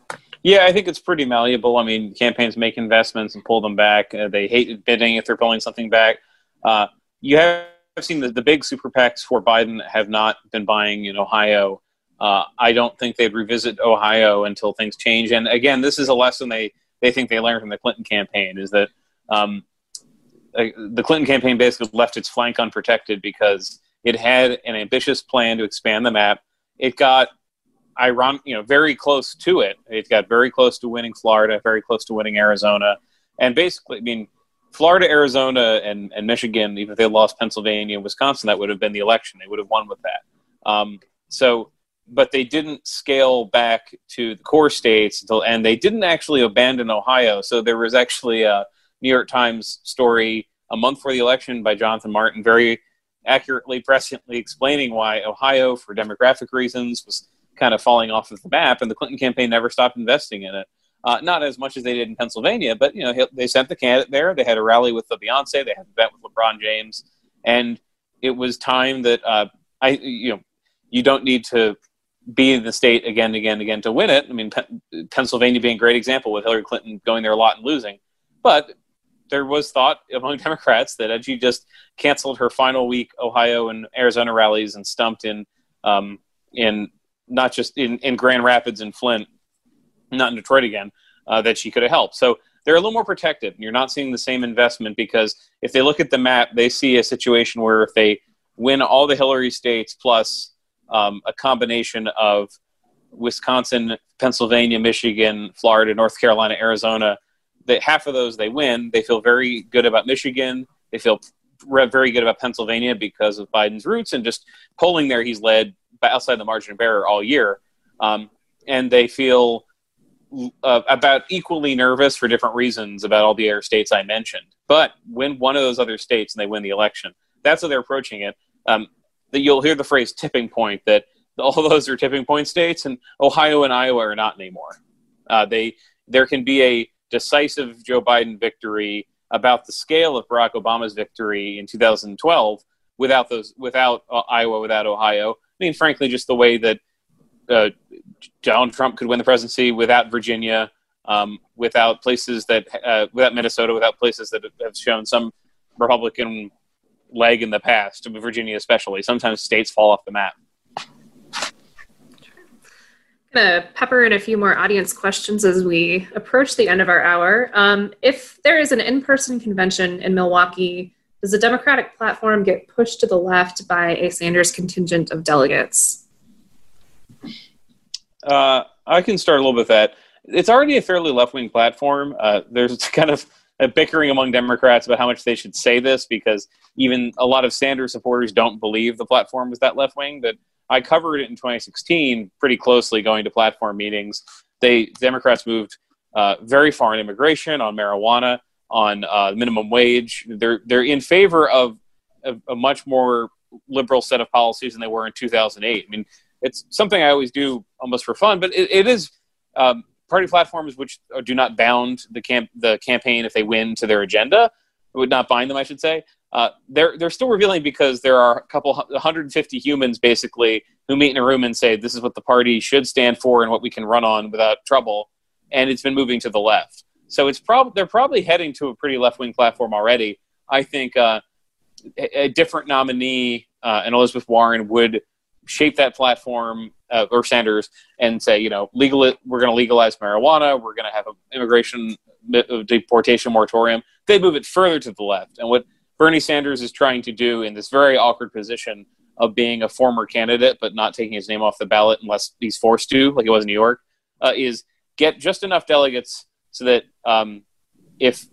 Yeah, I think it's pretty malleable. I mean, campaigns make investments and pull them back. Uh, they hate bidding if they're pulling something back. Uh, you have seen the, the big super PACs for Biden have not been buying in Ohio. Uh, I don't think they'd revisit Ohio until things change. And again, this is a lesson they, they think they learned from the Clinton campaign is that um, uh, the Clinton campaign basically left its flank unprotected because it had an ambitious plan to expand the map. It got iron, you know, very close to it. It got very close to winning Florida, very close to winning Arizona, and basically, I mean, Florida, Arizona, and, and Michigan. Even if they lost Pennsylvania and Wisconsin, that would have been the election. They would have won with that. Um, so, but they didn't scale back to the core states until, and they didn't actually abandon Ohio. So there was actually a New York Times story a month before the election by Jonathan Martin, very accurately, presciently explaining why Ohio, for demographic reasons, was kind of falling off of the map, and the Clinton campaign never stopped investing in it. Uh, not as much as they did in Pennsylvania, but you know they sent the candidate there. They had a rally with the Beyonce. They had an event with LeBron James, and it was time that uh, I you know you don't need to be in the state again, again, again to win it. I mean, Pennsylvania being a great example with Hillary Clinton going there a lot and losing, but there was thought among Democrats that had she just canceled her final week Ohio and Arizona rallies and stumped in um, in not just in, in Grand Rapids and Flint, not in Detroit again, uh, that she could have helped. So they're a little more protected. And you're not seeing the same investment because if they look at the map, they see a situation where if they win all the Hillary states plus um, a combination of Wisconsin, Pennsylvania, Michigan, Florida, North Carolina, Arizona, that half of those they win. They feel very good about Michigan. They feel very good about Pennsylvania because of Biden's roots and just polling there. He's led outside the margin of error all year, um, and they feel uh, about equally nervous for different reasons about all the other states I mentioned. But win one of those other states and they win the election. That's how they're approaching it. Um, that you'll hear the phrase tipping point that all those are tipping point states and Ohio and Iowa are not anymore. Uh, they there can be a decisive Joe Biden victory about the scale of Barack Obama's victory in 2012 without those without uh, Iowa without Ohio I mean, frankly, just the way that uh, Donald Trump could win the presidency without Virginia, um, without places that, uh, without Minnesota, without places that have shown some Republican leg in the past, Virginia especially. Sometimes states fall off the map. Going to pepper in a few more audience questions as we approach the end of our hour. Um, if there is an in person convention in Milwaukee does the Democratic platform get pushed to the left by a Sanders contingent of delegates? Uh, I can start a little bit with that. It's already a fairly left wing platform. Uh, there's kind of a bickering among Democrats about how much they should say this because even a lot of Sanders supporters don't believe the platform was that left wing. That I covered it in 2016 pretty closely, going to platform meetings. They Democrats moved uh, very far on immigration, on marijuana, on uh, minimum wage. They're they're in favor of a, a much more liberal set of policies than they were in 2008. I mean, it's something I always do almost for fun, but it, it is um, party platforms which do not bound the camp the campaign if they win to their agenda would not bind them, I should say. Uh, they're they're still revealing because there are a couple 150 humans basically who meet in a room and say this is what the party should stand for and what we can run on without trouble, and it's been moving to the left. So it's probably they're probably heading to a pretty left wing platform already. I think uh, a, different nominee uh, and Elizabeth Warren would shape that platform uh, or Sanders and say, you know, legal we're going to legalize marijuana, we're going to have an immigration uh, deportation moratorium. They move it further to the left, and what Bernie Sanders is trying to do in this very awkward position of being a former candidate but not taking his name off the ballot unless he's forced to, like it was in New York, uh, is get just enough delegates so that um, if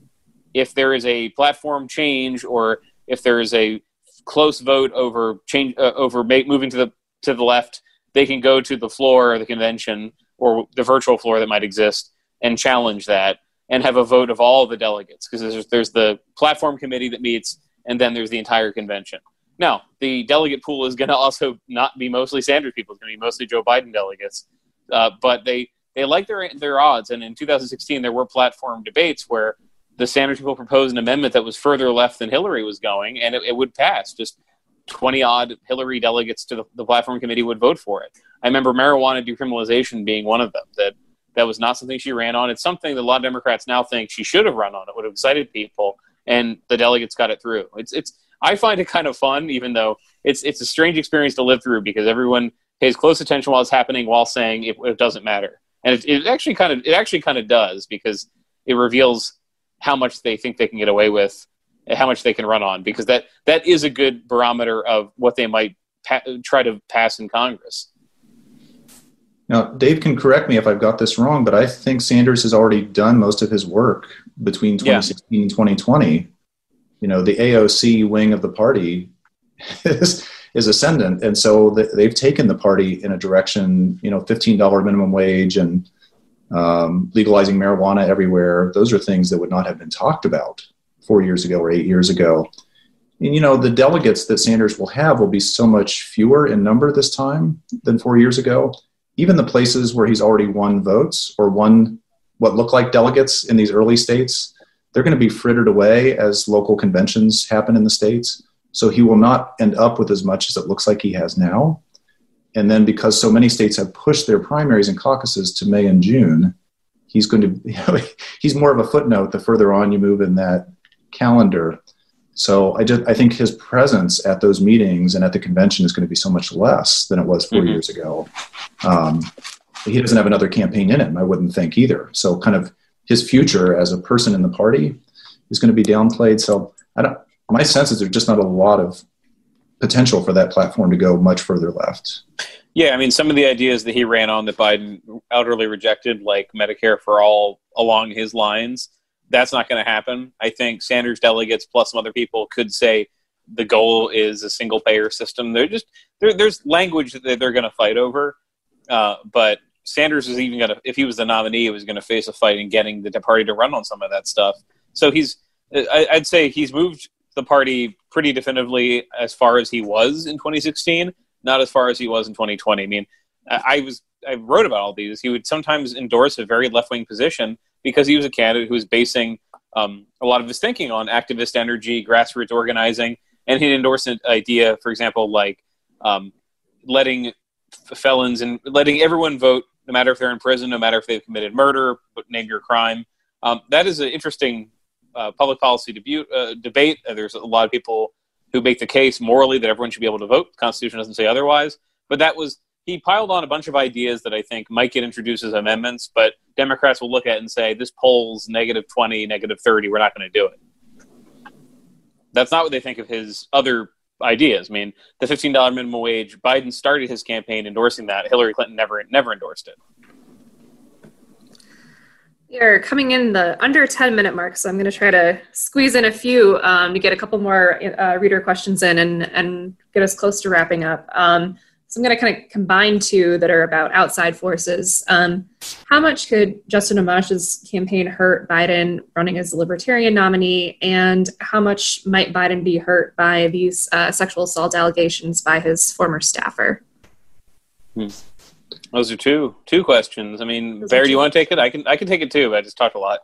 if there is a platform change or if there is a close vote over change uh, over moving to the to the left, they can go to the floor of the convention or the virtual floor that might exist and challenge that and have a vote of all the delegates because there's, there's the platform committee that meets and then there's the entire convention. Now, the delegate pool is going to also not be mostly Sanders people; it's going to be mostly Joe Biden delegates. Uh, but they they like their their odds. And in 2016, there were platform debates where the Sanders people proposed an amendment that was further left than Hillary was going, and it, it would pass. Just 20 odd Hillary delegates to the, the, platform committee would vote for it. I remember marijuana decriminalization being one of them. That that was not something she ran on. It's something that a lot of Democrats now think she should have run on. It would have excited people, and the delegates got it through. It's it's. I find it kind of fun, even though it's it's a strange experience to live through because everyone pays close attention while it's happening while saying it, it doesn't matter and it, it actually kind of it actually kind of does because it reveals how much they think they can get away with how much they can run on because that that is a good barometer of what they might pa- try to pass in Congress. Now, Dave can correct me if I've got this wrong, but I think Sanders has already done most of his work between 2016 yeah. and 2020. You know, the AOC wing of the party is is ascendant, and so they've taken the party in a direction. You know, fifteen dollar minimum wage and um, legalizing marijuana everywhere. Those are things that would not have been talked about four years ago or eight years ago. And you know, the delegates that Sanders will have will be so much fewer in number this time than four years ago. Even the places where he's already won votes or won what look like delegates in these early states, they're going to be frittered away as local conventions happen in the states. So he will not end up with as much as it looks like he has now. And then because so many states have pushed their primaries and caucuses to May and June, he's going to, you know, he's more of a footnote the further on you move in that calendar. So I just I think his presence at those meetings and at the convention is going to be so much less than it was 4 mm-hmm. years ago. Um, he doesn't have another campaign in him, I wouldn't think either. So kind of his future as a person in the party is going to be downplayed. So I don't my sense is there's just not a lot of potential for that platform to go much further left. Yeah, I mean, some of the ideas that he ran on that Biden utterly rejected, like Medicare for all, along his lines, that's not going to happen. I think Sanders delegates plus some other people could say the goal is a single payer system. They're just there's language that they're going to fight over, uh, but Sanders is even going to, if he was the nominee, he was going to face a fight in getting the party to run on some of that stuff. So he's, I, I'd say he's moved the party pretty definitively as far as he was in 2016, not as far as he was in 2020. I mean, I was I wrote about all these. He would sometimes endorse a very left wing position because he was a candidate who was basing um, a lot of his thinking on activist energy, grassroots organizing, and he endorsed an idea, for example, like um, letting felons and letting everyone vote, no matter if they're in prison, no matter if they've committed murder, but name your crime. Um, that is an interesting uh, public policy debut, uh, debate. Uh, there's a lot of people who make the case morally that everyone should be able to vote. The Constitution doesn't say otherwise. But that was he piled on a bunch of ideas that I think might get introduced as amendments, but Democrats will look at and say this polls negative 20, negative 30. We're not going to do it. That's not what they think of his other ideas. I mean, the $15 minimum wage. Biden started his campaign endorsing that. Hillary Clinton never never endorsed it. We are coming in the under 10 minute mark, so I'm going to try to squeeze in a few um, to get a couple more uh, reader questions in and, and get us close to wrapping up. Um, so I'm going to kind of combine two that are about outside forces. Um, how much could Justin Amash's campaign hurt Biden running as a libertarian nominee, and how much might Biden be hurt by these uh, sexual assault allegations by his former staffer? Hmm. Those are two two questions. I mean, Those are Barry, do you want to take it? I can I can take it too. But I just talked a lot.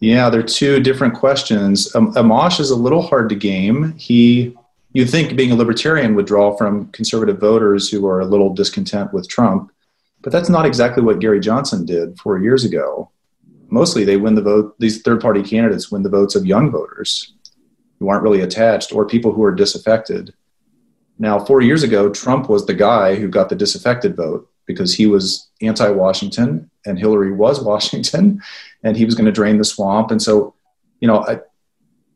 Yeah, they're two different questions. Um, Amash is a little hard to game. He, you'd think being a libertarian would draw from conservative voters who are a little discontent with Trump, but that's not exactly what Gary Johnson did four years ago. Mostly, they win the vote. These third-party candidates win the votes of young voters who aren't really attached or people who are disaffected. Now, four years ago, Trump was the guy who got the disaffected vote because he was anti-Washington and Hillary was Washington and he was going to drain the swamp. And so, you know, I,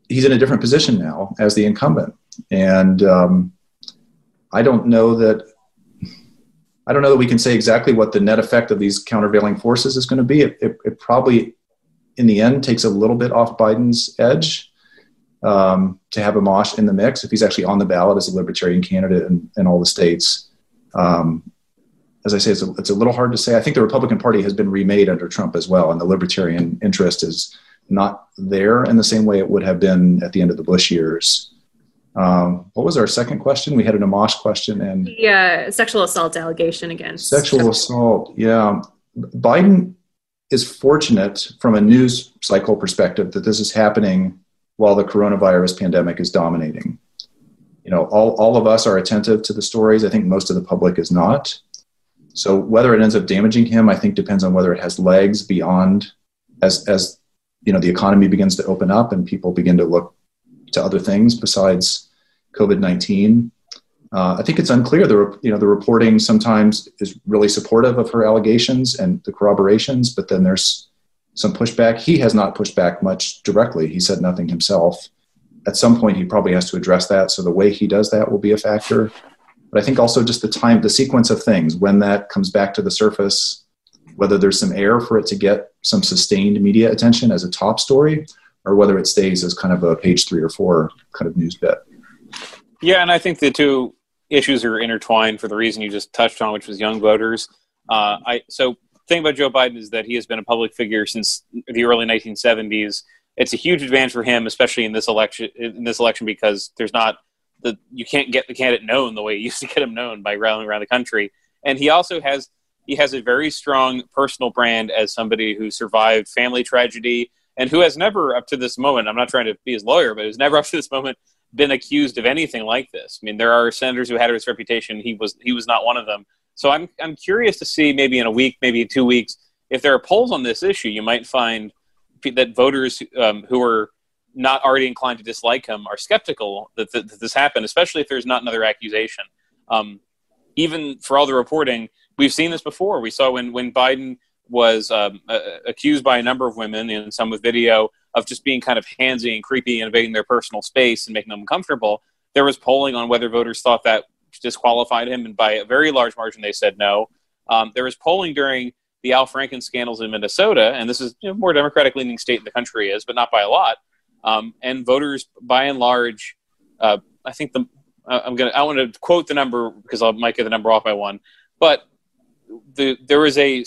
he's in a different position now as the incumbent. And um, I don't know that. I don't know that we can say exactly what the net effect of these countervailing forces is going to be. It, it, it probably, in the end, takes a little bit off Biden's edge um, to have Amash in the mix if he's actually on the ballot as a libertarian candidate in, in all the states. Um, as I say, it's a, it's a little hard to say. I think the Republican Party has been remade under Trump as well, and the libertarian interest is not there in the same way it would have been at the end of the Bush years. Um, what was our second question? We had an Amash question and The uh, sexual assault allegation against sexual assault. Yeah, Biden is fortunate from a news cycle perspective that this is happening while the coronavirus pandemic is dominating. You know, all, all of us are attentive to the stories. I think most of the public is not. So whether it ends up damaging him, I think depends on whether it has legs beyond as as you know the economy begins to open up and people begin to look to other things besides COVID nineteen. Uh, I think it's unclear. The you know the reporting sometimes is really supportive of her allegations and the corroborations, but then there's some pushback. He has not pushed back much directly. He said nothing himself. At some point, he probably has to address that. So the way he does that will be a factor. But I think also just the time, the sequence of things, when that comes back to the surface, whether there's some air for it to get some sustained media attention as a top story, or whether it stays as kind of a page three or four kind of news bit. Yeah, and I think the two issues are intertwined for the reason you just touched on, which was young voters. Uh, I so thing about Joe Biden is that he has been a public figure since the early 1970s. It's a huge advantage for him, especially in this election. In this election, because there's not the you can't get the candidate known the way you used to get him known by rallying around the country. And he also has he has a very strong personal brand as somebody who survived family tragedy and who has never up to this moment. I'm not trying to be his lawyer, but has never up to this moment been accused of anything like this. I mean, there are senators who had his reputation. He was he was not one of them. So I'm I'm curious to see maybe in a week, maybe two weeks, if there are polls on this issue, you might find that voters um, who are not already inclined to dislike him are skeptical that, that, that this happened, especially if there's not another accusation. Um, even for all the reporting, we've seen this before. We saw when when Biden was um, uh, accused by a number of women, and some with video, of just being kind of handsy and creepy invading their personal space and making them uncomfortable. There was polling on whether voters thought that disqualified him, and by a very large margin, they said no. Um, there was polling during the Al Franken scandals in Minnesota, and this is you know, more Democratic leaning state in the country is, but not by a lot. Um, and voters, by and large, uh, I think the uh, I'm gonna I want to quote the number because I might get the number off by one, but the there is a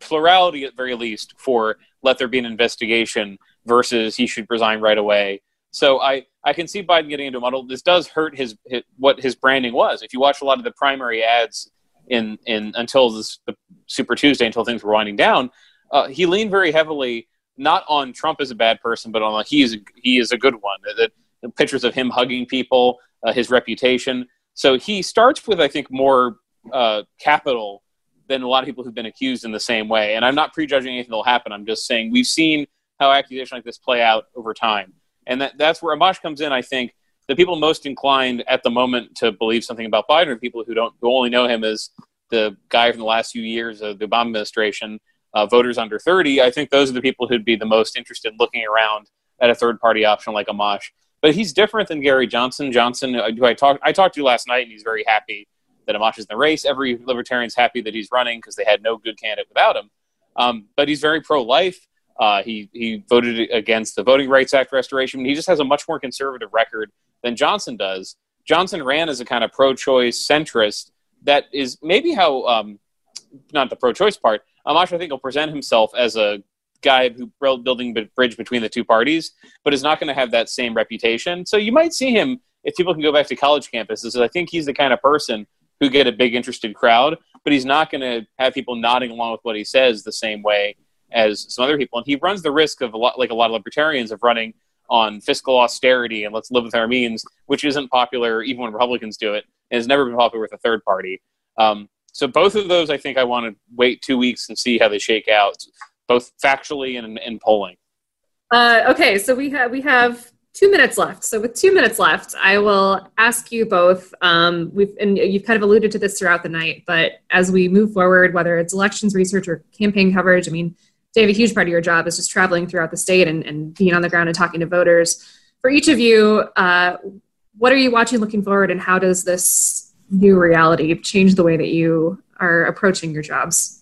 plurality at very least for let there be an investigation versus he should resign right away. So I, I can see Biden getting into a muddle. This does hurt his, his what his branding was. If you watch a lot of the primary ads in in until this the Super Tuesday until things were winding down, uh, he leaned very heavily not on Trump as a bad person, but on he is he is a good one. The, the pictures of him hugging people, uh, his reputation. So he starts with I think more uh, capital than a lot of people who've been accused in the same way. And I'm not prejudging anything that'll happen. I'm just saying we've seen how accusations like this play out over time. And that, that's where Amash comes in, I think. The people most inclined at the moment to believe something about Biden are people who don't who only know him as the guy from the last few years of the Obama administration, uh, voters under 30. I think those are the people who'd be the most interested in looking around at a third party option like Amash. But he's different than Gary Johnson. Johnson, uh, who I talked I talked to last night, and he's very happy that Amash is in the race. Every libertarian's happy that he's running because they had no good candidate without him. Um, but he's very pro life. Uh, he he voted against the Voting Rights Act restoration. He just has a much more conservative record than Johnson does. Johnson ran as a kind of pro-choice centrist. That is maybe how, um, not the pro-choice part. Amash, I think, will present himself as a guy who building a bridge between the two parties, but is not going to have that same reputation. So you might see him if people can go back to college campuses. I think he's the kind of person who get a big interested crowd, but he's not going to have people nodding along with what he says the same way as some other people. And he runs the risk of a lot, like a lot of libertarians, of running on fiscal austerity and let's live with our means, which isn't popular even when Republicans do it, and has never been popular with a third party. Um, so both of those, I think, I want to wait two weeks and see how they shake out, both factually and in polling. Uh, okay, so we have we have two minutes left. So with two minutes left, I will ask you both. Um, we've and you've kind of alluded to this throughout the night, but as we move forward, whether it's elections research or campaign coverage, I mean, Dave, a huge part of your job is just traveling throughout the state and, and being on the ground and talking to voters. For each of you, uh, what are you watching, looking forward, and how does this new reality change the way that you are approaching your jobs?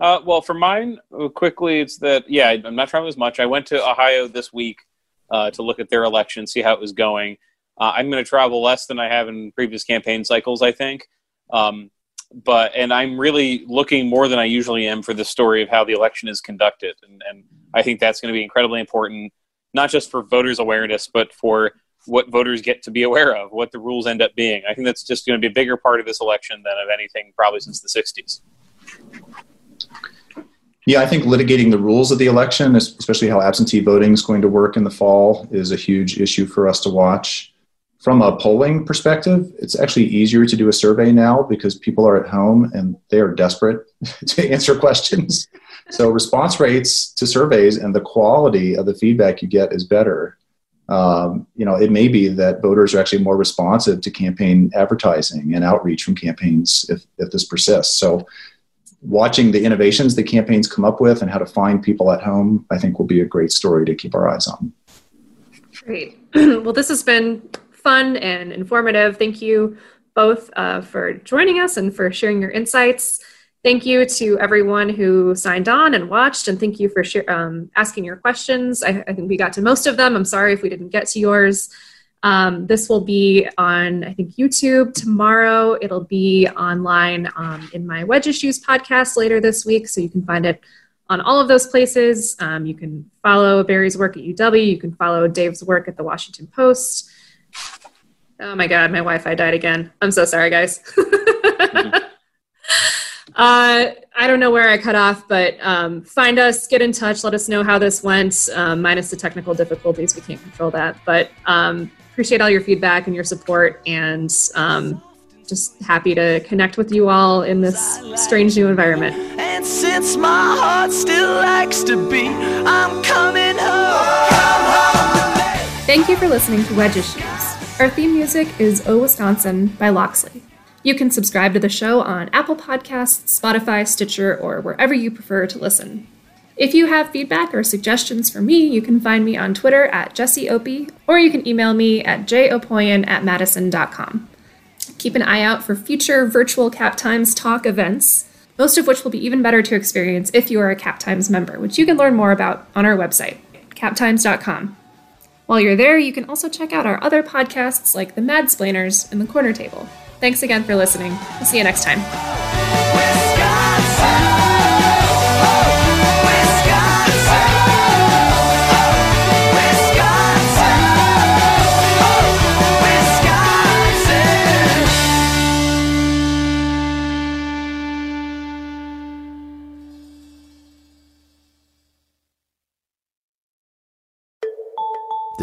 Uh, well, for mine, uh, quickly, it's that yeah, I'm not traveling as much. I went to Ohio this week uh, to look at their election, see how it was going. Uh, I'm going to travel less than I have in previous campaign cycles, I think. Um, but and I'm really looking more than I usually am for the story of how the election is conducted, and, and I think that's going to be incredibly important, not just for voters' awareness, but for what voters get to be aware of, what the rules end up being. I think that's just going to be a bigger part of this election than of anything probably since the '60s. Yeah, I think litigating the rules of the election, especially how absentee voting is going to work in the fall, is a huge issue for us to watch. From a polling perspective, it's actually easier to do a survey now because people are at home and they are desperate to answer questions. So, response rates to surveys and the quality of the feedback you get is better. Um, you know, it may be that voters are actually more responsive to campaign advertising and outreach from campaigns if, if this persists. So, watching the innovations the campaigns come up with and how to find people at home, I think will be a great story to keep our eyes on. Great. well, this has been fun and informative. Thank you both uh, for joining us and for sharing your insights. Thank you to everyone who signed on and watched, and thank you for share, um, asking your questions. I, I, think we got to most of them. I'm sorry if we didn't get to yours. Um, this will be on, I think, YouTube tomorrow. It'll be online um, in my Wedge Issues podcast later this week, so you can find it on all of those places. Um, you can follow Barry's work at UW. You can follow Dave's work at the Washington Post. Oh my God, my Wi-Fi died again. I'm so sorry, guys. uh, I don't know where I cut off, but um, find us, get in touch, let us know how this went. Um, minus the technical difficulties, we can't control that. But um, appreciate all your feedback and your support and um, just happy to connect with you all in this strange new environment. And since my heart still likes to be, I'm coming home. Thank you for listening to Wedge Issues. Our theme music is Oh Wisconsin by Loxley. You can subscribe to the show on Apple Podcasts, Spotify, Stitcher, or wherever you prefer to listen. If you have feedback or suggestions for me, you can find me on Twitter at Jessie Opie, or you can email me at jopoien at madison.com. Keep an eye out for future virtual Cap Times Talk events, most of which will be even better to experience if you are a Cap Times member, which you can learn more about on our website, captimes.com. While you're there, you can also check out our other podcasts like The Madsplainers and The Corner Table. Thanks again for listening. We'll see you next time.